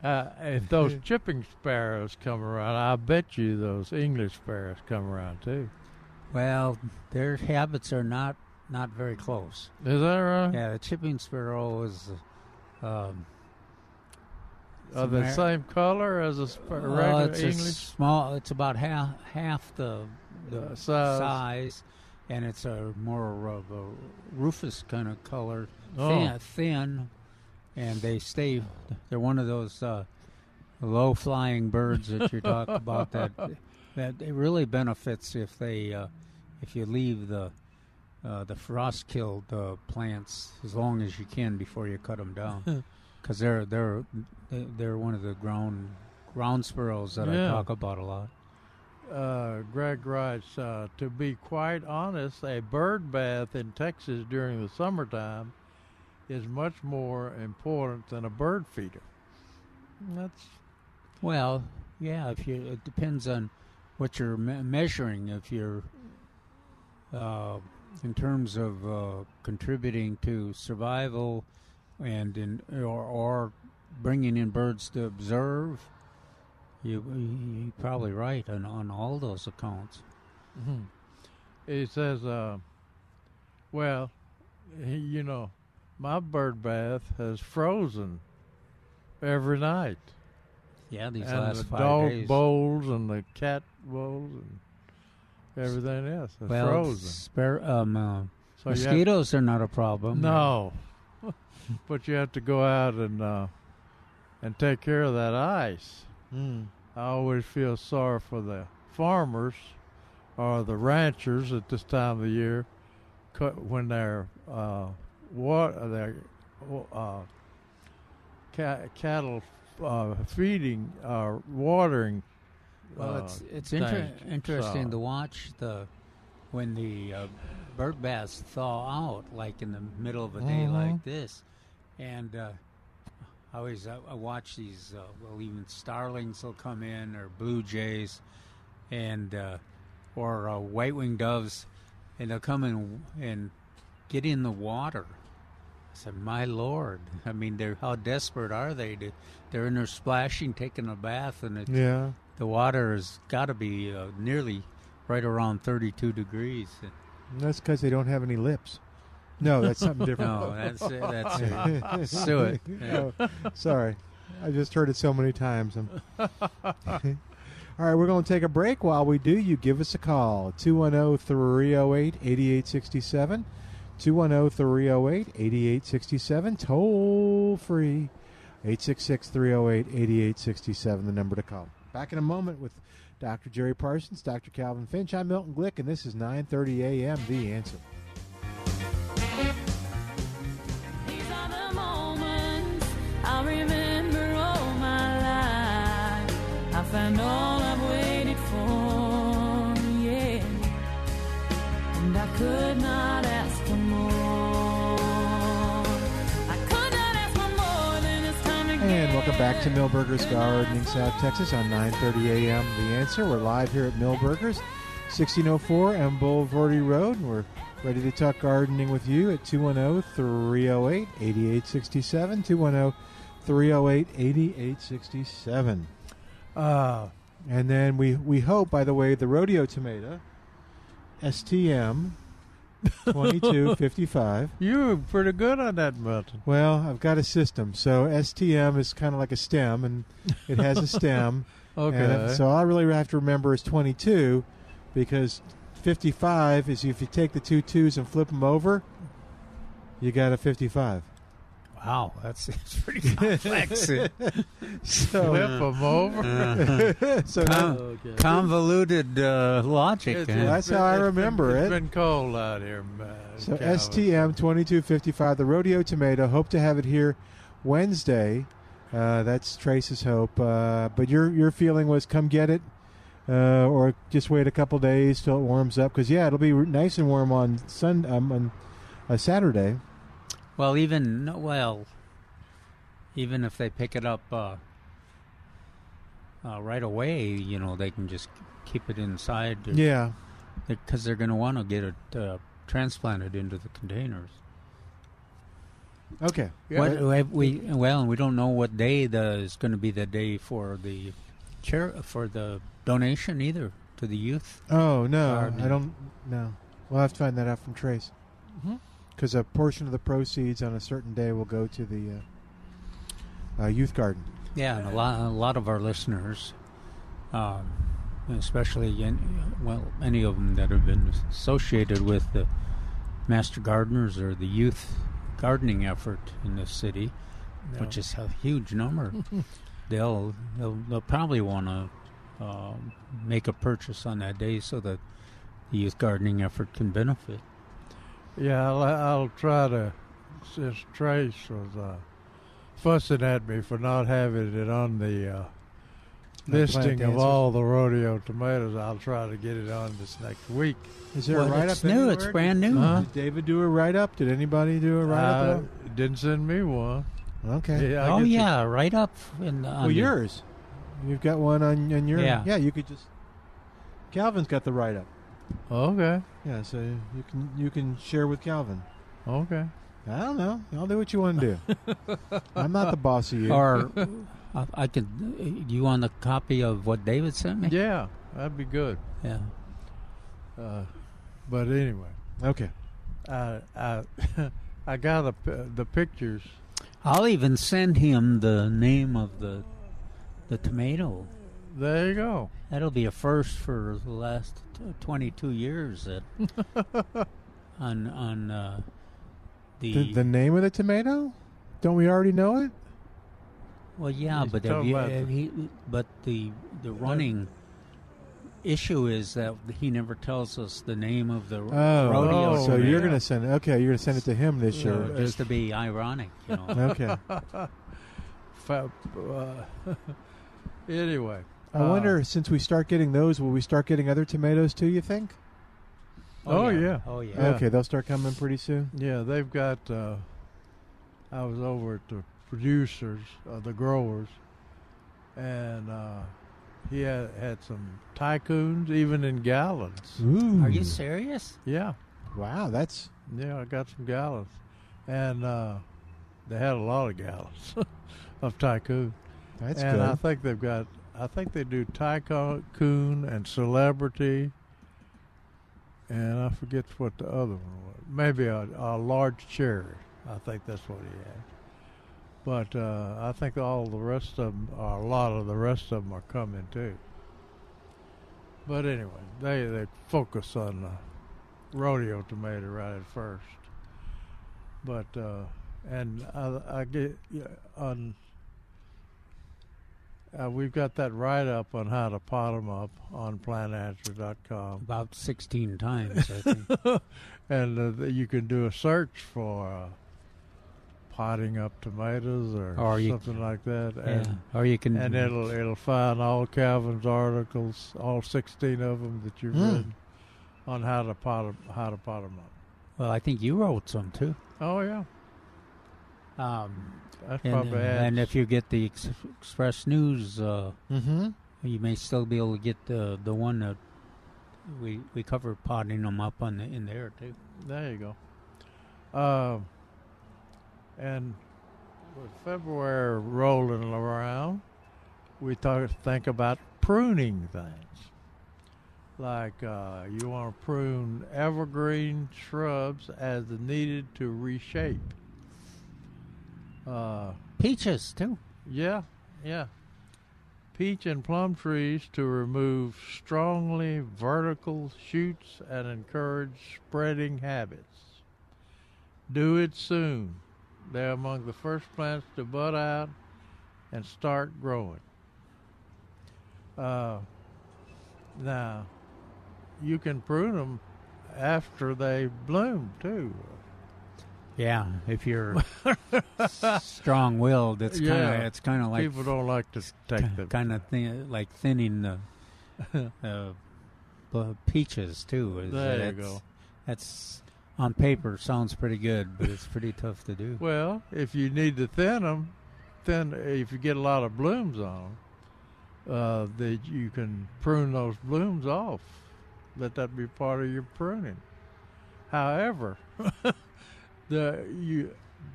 Uh, if those chipping sparrows come around, I bet you those English sparrows come around too. Well, their habits are not not very close. Is that right? Yeah, the chipping sparrow is. Um, Are the same color as a sp- Well, regular it's a English? small. It's about half half the the Uh, size. size, and it's a more of a rufous kind of color, Oh. thin, thin, and they stay. They're one of those uh, low flying birds that you talk about. That that it really benefits if they uh, if you leave the uh, the frost killed uh, plants as long as you can before you cut them down because they're they're they're one of the ground ground sparrows that Yeah. I talk about a lot. Uh, Greg writes, uh, to be quite honest, a bird bath in Texas during the summertime is much more important than a bird feeder. That's Well, yeah, if you it depends on what you're me- measuring. If you're uh, in terms of uh, contributing to survival and in or, or bringing in birds to observe, you you're probably right on on all those accounts. Mhm. He says, uh, well, you know, my bird bath has frozen every night. Yeah, these and last the five dog days. bowls and the cat bowls and everything else is well, frozen. spare, um, uh, So you have- mosquitoes are not a problem. No, but you have to go out and uh, and take care of that ice. Mm. I always feel sorry for the farmers or the ranchers at this time of the year when they're uh, what they're uh, ca- cattle uh, feeding uh, watering. Well, uh, it's it's inter- interesting So- to watch the when the uh, bird baths thaw out, like in the middle of a day Mhm. like this, and uh, I always I, I watch these. Uh, well, even starlings will come in, or blue jays, and uh, or uh, white-winged doves, and they'll come in and get in the water. I said, "My lord! I mean, they're how desperate are they? To, they're in there splashing, taking a bath, and it's, Yeah. the water has got to be uh, nearly right around 32 degrees. And that's because they don't have any lips. No, that's something different. No, that's it, that's it. Suet, yeah. Oh, sorry, I just heard it so many times. All right, we're going to take a break. While we do, you give us a call 210 308 8867. 210 308 8867. Toll free 866 308 8867, the number to call. Back in a moment with Dr. Jerry Parsons, Dr. Calvin Finch. I'm Milton Glick, and this is 9:30 a.m. The Answer. I remember all my life. I found all I've waited for, yeah. And I could not ask for more. I could not ask for more than this time again. And welcome back to Milberger's Gardening, South Texas on 9:30 a.m. The Answer. We're live here at Milberger's, 1604 M Bulverde Road. We're ready to talk gardening with you at 210-308-8867. 210-308-8867. Uh, and then we we hope, by the way, the rodeo tomato, STM 2255. You were pretty good on that, Milton. Well, I've got a system. So STM is kind of like a stem, and it has a stem. Okay. So all I really have to remember is 22, because 55 is if you take the two twos and flip them over, you got a 55. Wow, that's, that's pretty complex. so Flip 'em over. Uh-huh. so Com- now- convoluted uh, logic. It's- uh, that's how I it's been- remember it's it. been cold out here, man. So Calvin. STM 2255, the rodeo tomato. Hope to have it here Wednesday. Uh, that's Trace's hope. Uh, but your your feeling was come get it, uh, or just wait a couple days till it warms up. Because yeah, it'll be nice and warm on Sun um, on uh, Saturday. Well, even well, even if they pick it up uh, uh, right away, you know, they can just keep it inside. Yeah. because they're going to want to get it uh, transplanted into the containers. Okay. What, have we well, we don't know what day the is going to be the day for the chair for the donation either to the youth. Oh no, garden. I don't. No, we'll have to find that out from Trace. Mhm. Because a portion of the proceeds on a certain day will go to the uh, uh, youth garden. Yeah, and a lot, a lot of our listeners, um, especially in, well, any of them that have been associated with the master gardeners or the youth gardening effort in the city, Yeah. which is a huge number. they'll, they'll they'll probably want to um, make a purchase on that day so that the youth gardening effort can benefit. Yeah, I'll, I'll try to. Since Trace was uh, fussing at me for not having it on the uh, listing of all the rodeo tomatoes, I'll try to get it on this next week. Is there Well, a write it's up? new, it's brand new. Huh? Did David do a write up? Did anybody do a write Uh, up? didn't send me one. Okay. Yeah, oh get to- yeah, right up in the, well, yours. You've got one on, on your. Yeah. Yeah, you could just. Calvin's got the write up. Okay. Yeah, so you can you can share with Calvin. Okay. I don't know. I'll do what you want to do. I'm not the boss of you. Or I, I could. You want a copy of what David sent me? Yeah, that'd be good. Yeah. Uh, but anyway, Okay. I I I got a, the pictures. I'll even send him the name of the the tomato. There you go. That'll be a first for the last t- 22 years. That on on uh, the, The, the name of the tomato? Don't we already know it? Well, yeah, He's but have you, have the- he, but the the running issue is that he never tells us the name of the Oh, rodeo. so you're going to send it. Okay, you're going to send it to him this You know, year. just to be ironic. You know. Okay. Uh, anyway, I uh, wonder, since we start getting those, will we start getting other tomatoes too? You think? Oh, yeah. Oh yeah. Okay, they'll start coming pretty soon. Yeah, they've got. Uh, I was over at the producers, uh, the growers, and uh, he had, had some tycoons, even in gallons. Ooh. Are you serious? Yeah, Wow, that's yeah, I got some gallons, and uh, they had a lot of gallons of tycoon. that's good. and I think they've got. I think they do tycoon and celebrity, and I forget what the other one was. Maybe a, a large cherry. I think that's what he had. But uh, I think all the rest of them, or a lot of the rest of them, are coming too. But anyway, they they focus on the rodeo tomato right at first. But uh, and I, I get on. Uh, we've got that write up on how to pot them up on plantanswer.com. About sixteen times, I think. and uh, you can do a search for uh, potting up tomatoes or, Or something like that. yeah. And, Or you can- and it'll it'll find all Calvin's articles, all sixteen of them that you've Hmm. written on how to pot how to pot them up. well, I think you wrote some too. Oh yeah, Um, that's and, probably uh, and if you get the Ex- Express News, uh, Mm-hmm. you may still be able to get the the one that we we cover potting them up on the, in there too. There you go. Um, and with February rolling around, we talk, think about pruning things. Like uh, you want to prune evergreen shrubs as needed to reshape. Uh, Peaches too. yeah, yeah. Peach and plum trees to remove strongly vertical shoots and encourage spreading habits. Do it soon. They're among the first plants to bud out and start growing. Uh, now, you can prune them after they bloom too. Yeah, if you're strong-willed, it's kind of it's kind of like People don't like to take the kind of thin, like thinning the uh, peaches too. Is There you that's, go. That's on paper sounds pretty good, but it's pretty tough to do. Well, if you need to thin them, then if you get a lot of blooms on them, uh, that you can prune those blooms off. Let that be part of your pruning. However, the you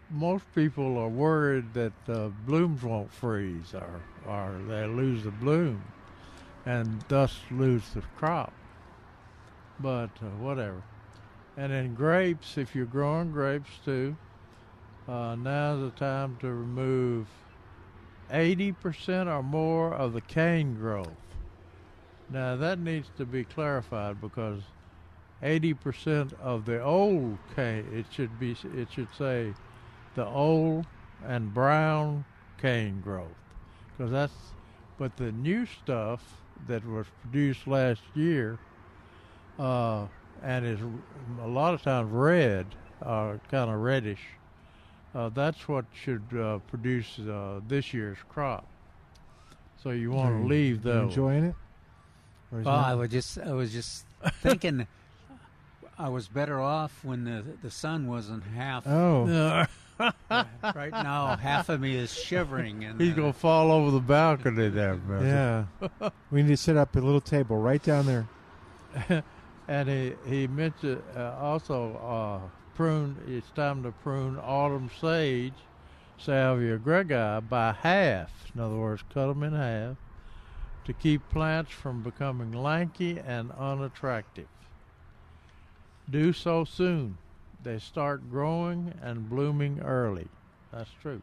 most people are worried that the blooms won't freeze or or they lose the bloom, and thus lose the crop. But uh, whatever. And in grapes, if you're growing grapes too, uh, now's the time to remove 80% or more of the cane growth. Now that needs to be clarified because 80% of the old cane, it should be, it should say the old and brown cane growth. Because that's, but the new stuff that was produced last year, uh, and is a lot of times red, uh, kind of reddish. Uh, that's what should uh, produce uh, this year's crop. So you want to leave you those. enjoying it? Or is Well, that- I was just I was just thinking I was better off when the the sun wasn't half. Oh. right now, half of me is shivering, and He's gonna fall over the balcony there, man. Yeah. we need to set up a little table right down there. and he he mentioned uh, also uh, prune. It's time to prune autumn sage, Salvia greggii, by half. In other words, cut them in half to keep plants from becoming lanky and unattractive. Do so soon. They start growing and blooming early. That's true.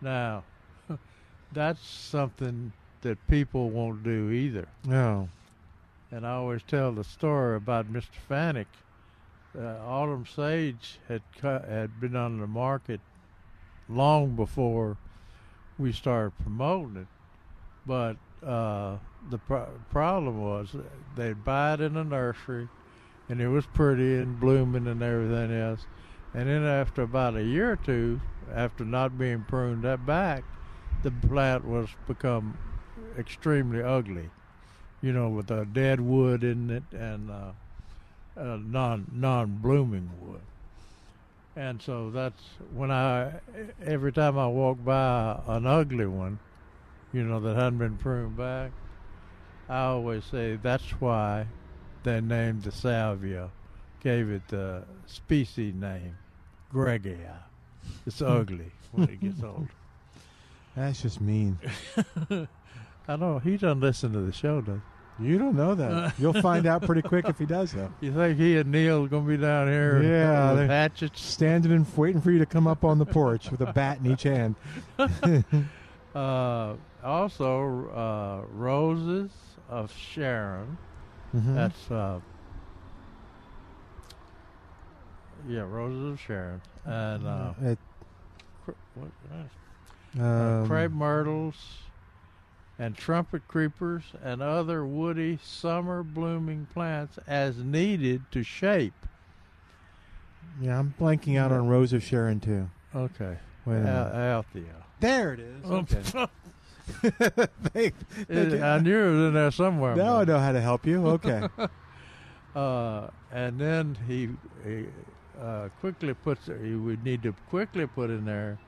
Now, that's something that people won't do either. No. And I always tell the story about Mr. Fanick. Uh, autumn sage had cut, had been on the market long before we started promoting it. But uh, the pro- problem was they'd buy it in a nursery, and it was pretty and blooming and everything else. And then after about a year or two, after not being pruned that back, the plant was become extremely ugly. You know, with the dead wood in it and uh, uh, non non blooming wood. And so that's when I every time I walk by an ugly one, you know, that hadn't been pruned back, I always say that's why they named the salvia, gave it the species name, greggii. It's ugly when it gets old. That's just mean. I know he doesn't listen to the show, does You don't know that. You'll find out pretty quick if he does, though. You think he and Neil are gonna be down here? Yeah, with hatchets, standing and waiting for you to come up on the porch with a bat in each hand. uh, also, uh, roses of Sharon. Mhm. That's uh, yeah, roses of Sharon, and uh, It- cr- what, uh, Um, crepe myrtles, and trumpet creepers, and other woody summer blooming plants as needed to shape. Yeah, I'm blanking out on Rose of Sharon too. Okay, Wait a minute. Al- Althea. There it is. Okay. I knew it was in there somewhere. Now I know how to help you. Okay. uh, and then he, he uh, quickly puts. He would need to quickly put in there.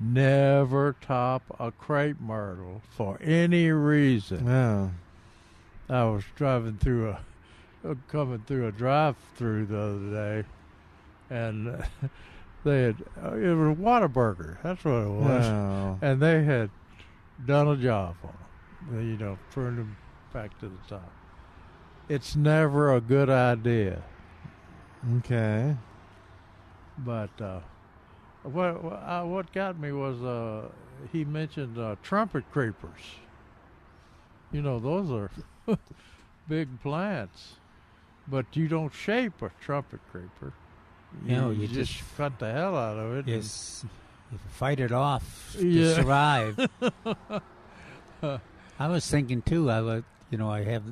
Never top a crepe myrtle for any reason. Oh. I was driving through a, coming through a drive-through the other day, and they had uh, it was a Whataburger. That's what it was, Oh. and they had done a job on them. You know, turned them back to the top. It's never a good idea. Okay. But uh, what what, uh, what got me was uh, he mentioned uh, trumpet creepers. You know, those are big plants, but you don't shape a trumpet creeper. No, you just, just- cut the hell out of it. Yes, you fight it off to Yeah. survive. I was thinking too. I was, you know, I have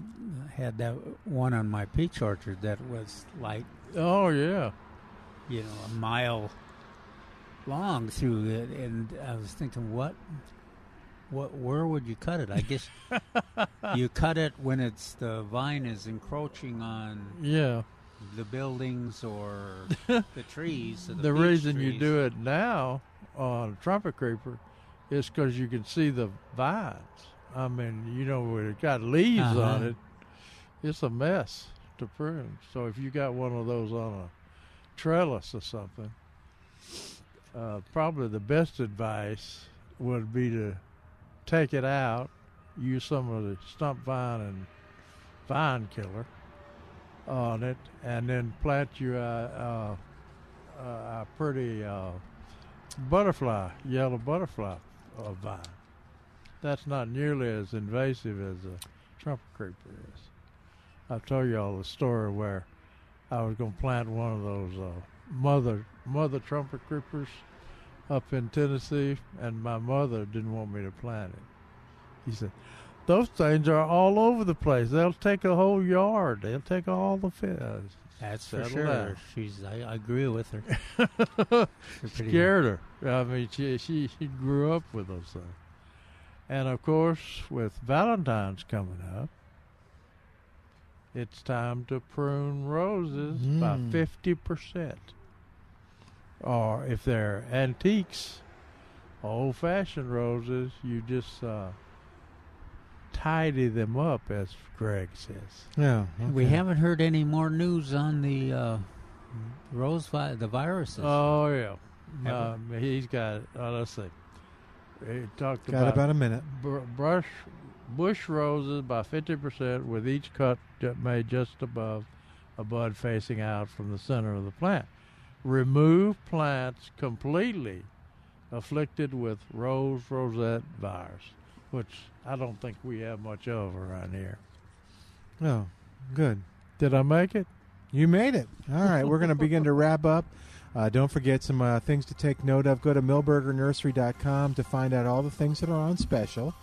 had that one on my peach orchard that was like, oh yeah, you know, a mile long through it, and I was thinking, what, what, where would you cut it? I guess you cut it when it's the vine is encroaching on Yeah. the buildings or the trees. the peach reason you do it now on a trumpet creeper is because you can see the vines. I mean, you know, when it got leaves on Uh-huh. it, it's a mess to prune. So if you got one of those on a trellis or something, uh, probably the best advice would be to take it out, use some of the stump vine and vine killer on it, and then plant you a, a, a pretty uh, butterfly, yellow butterfly uh, vine. That's not nearly as invasive as a trumpet creeper is. I've told y'all the story where I was going to plant one of those uh, mother mother trumpet creepers up in Tennessee, and my mother didn't want me to plant it. He said, "Those things are all over the place. They'll take a whole yard. They'll take all the fish." That's for sure. She's. I, I agree with her. Scared her. I mean, she, she she grew up with those things, and of course, with Valentine's coming up, it's time to prune roses by Mm. fifty percent. Or if they're antiques, old-fashioned roses, you just uh, tidy them up, as Greg says. Yeah. We haven't heard any more news on the uh, rose vi- the viruses. Oh yeah, um, he's got. Uh, let's see. He talked Got about about a minute. br- brush bush roses by fifty percent, with each cut made just above a bud facing out from the center of the plant. Remove plants completely afflicted with rose rosette virus, which I don't think we have much of around here. Oh, good. Did I make it? You made it. All right, we're going to begin to wrap up. Uh, don't forget some uh, things to take note of. Go to milbergernursery.com to find out all the things that are on special.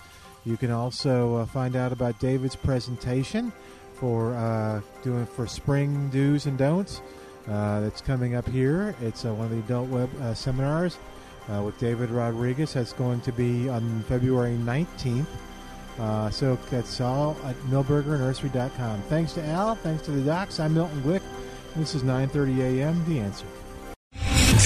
You can also uh, find out about David's presentation for uh, doing for spring do's and don'ts. Uh, that's coming up here. It's uh, one of the adult web uh, seminars uh, with David Rodriguez. That's going to be on February 19th. Uh, so that's all at milbergernursery.com. Thanks to Al. Thanks to the docs. I'm Milton Glick. This is 9:30 a.m. The Answer.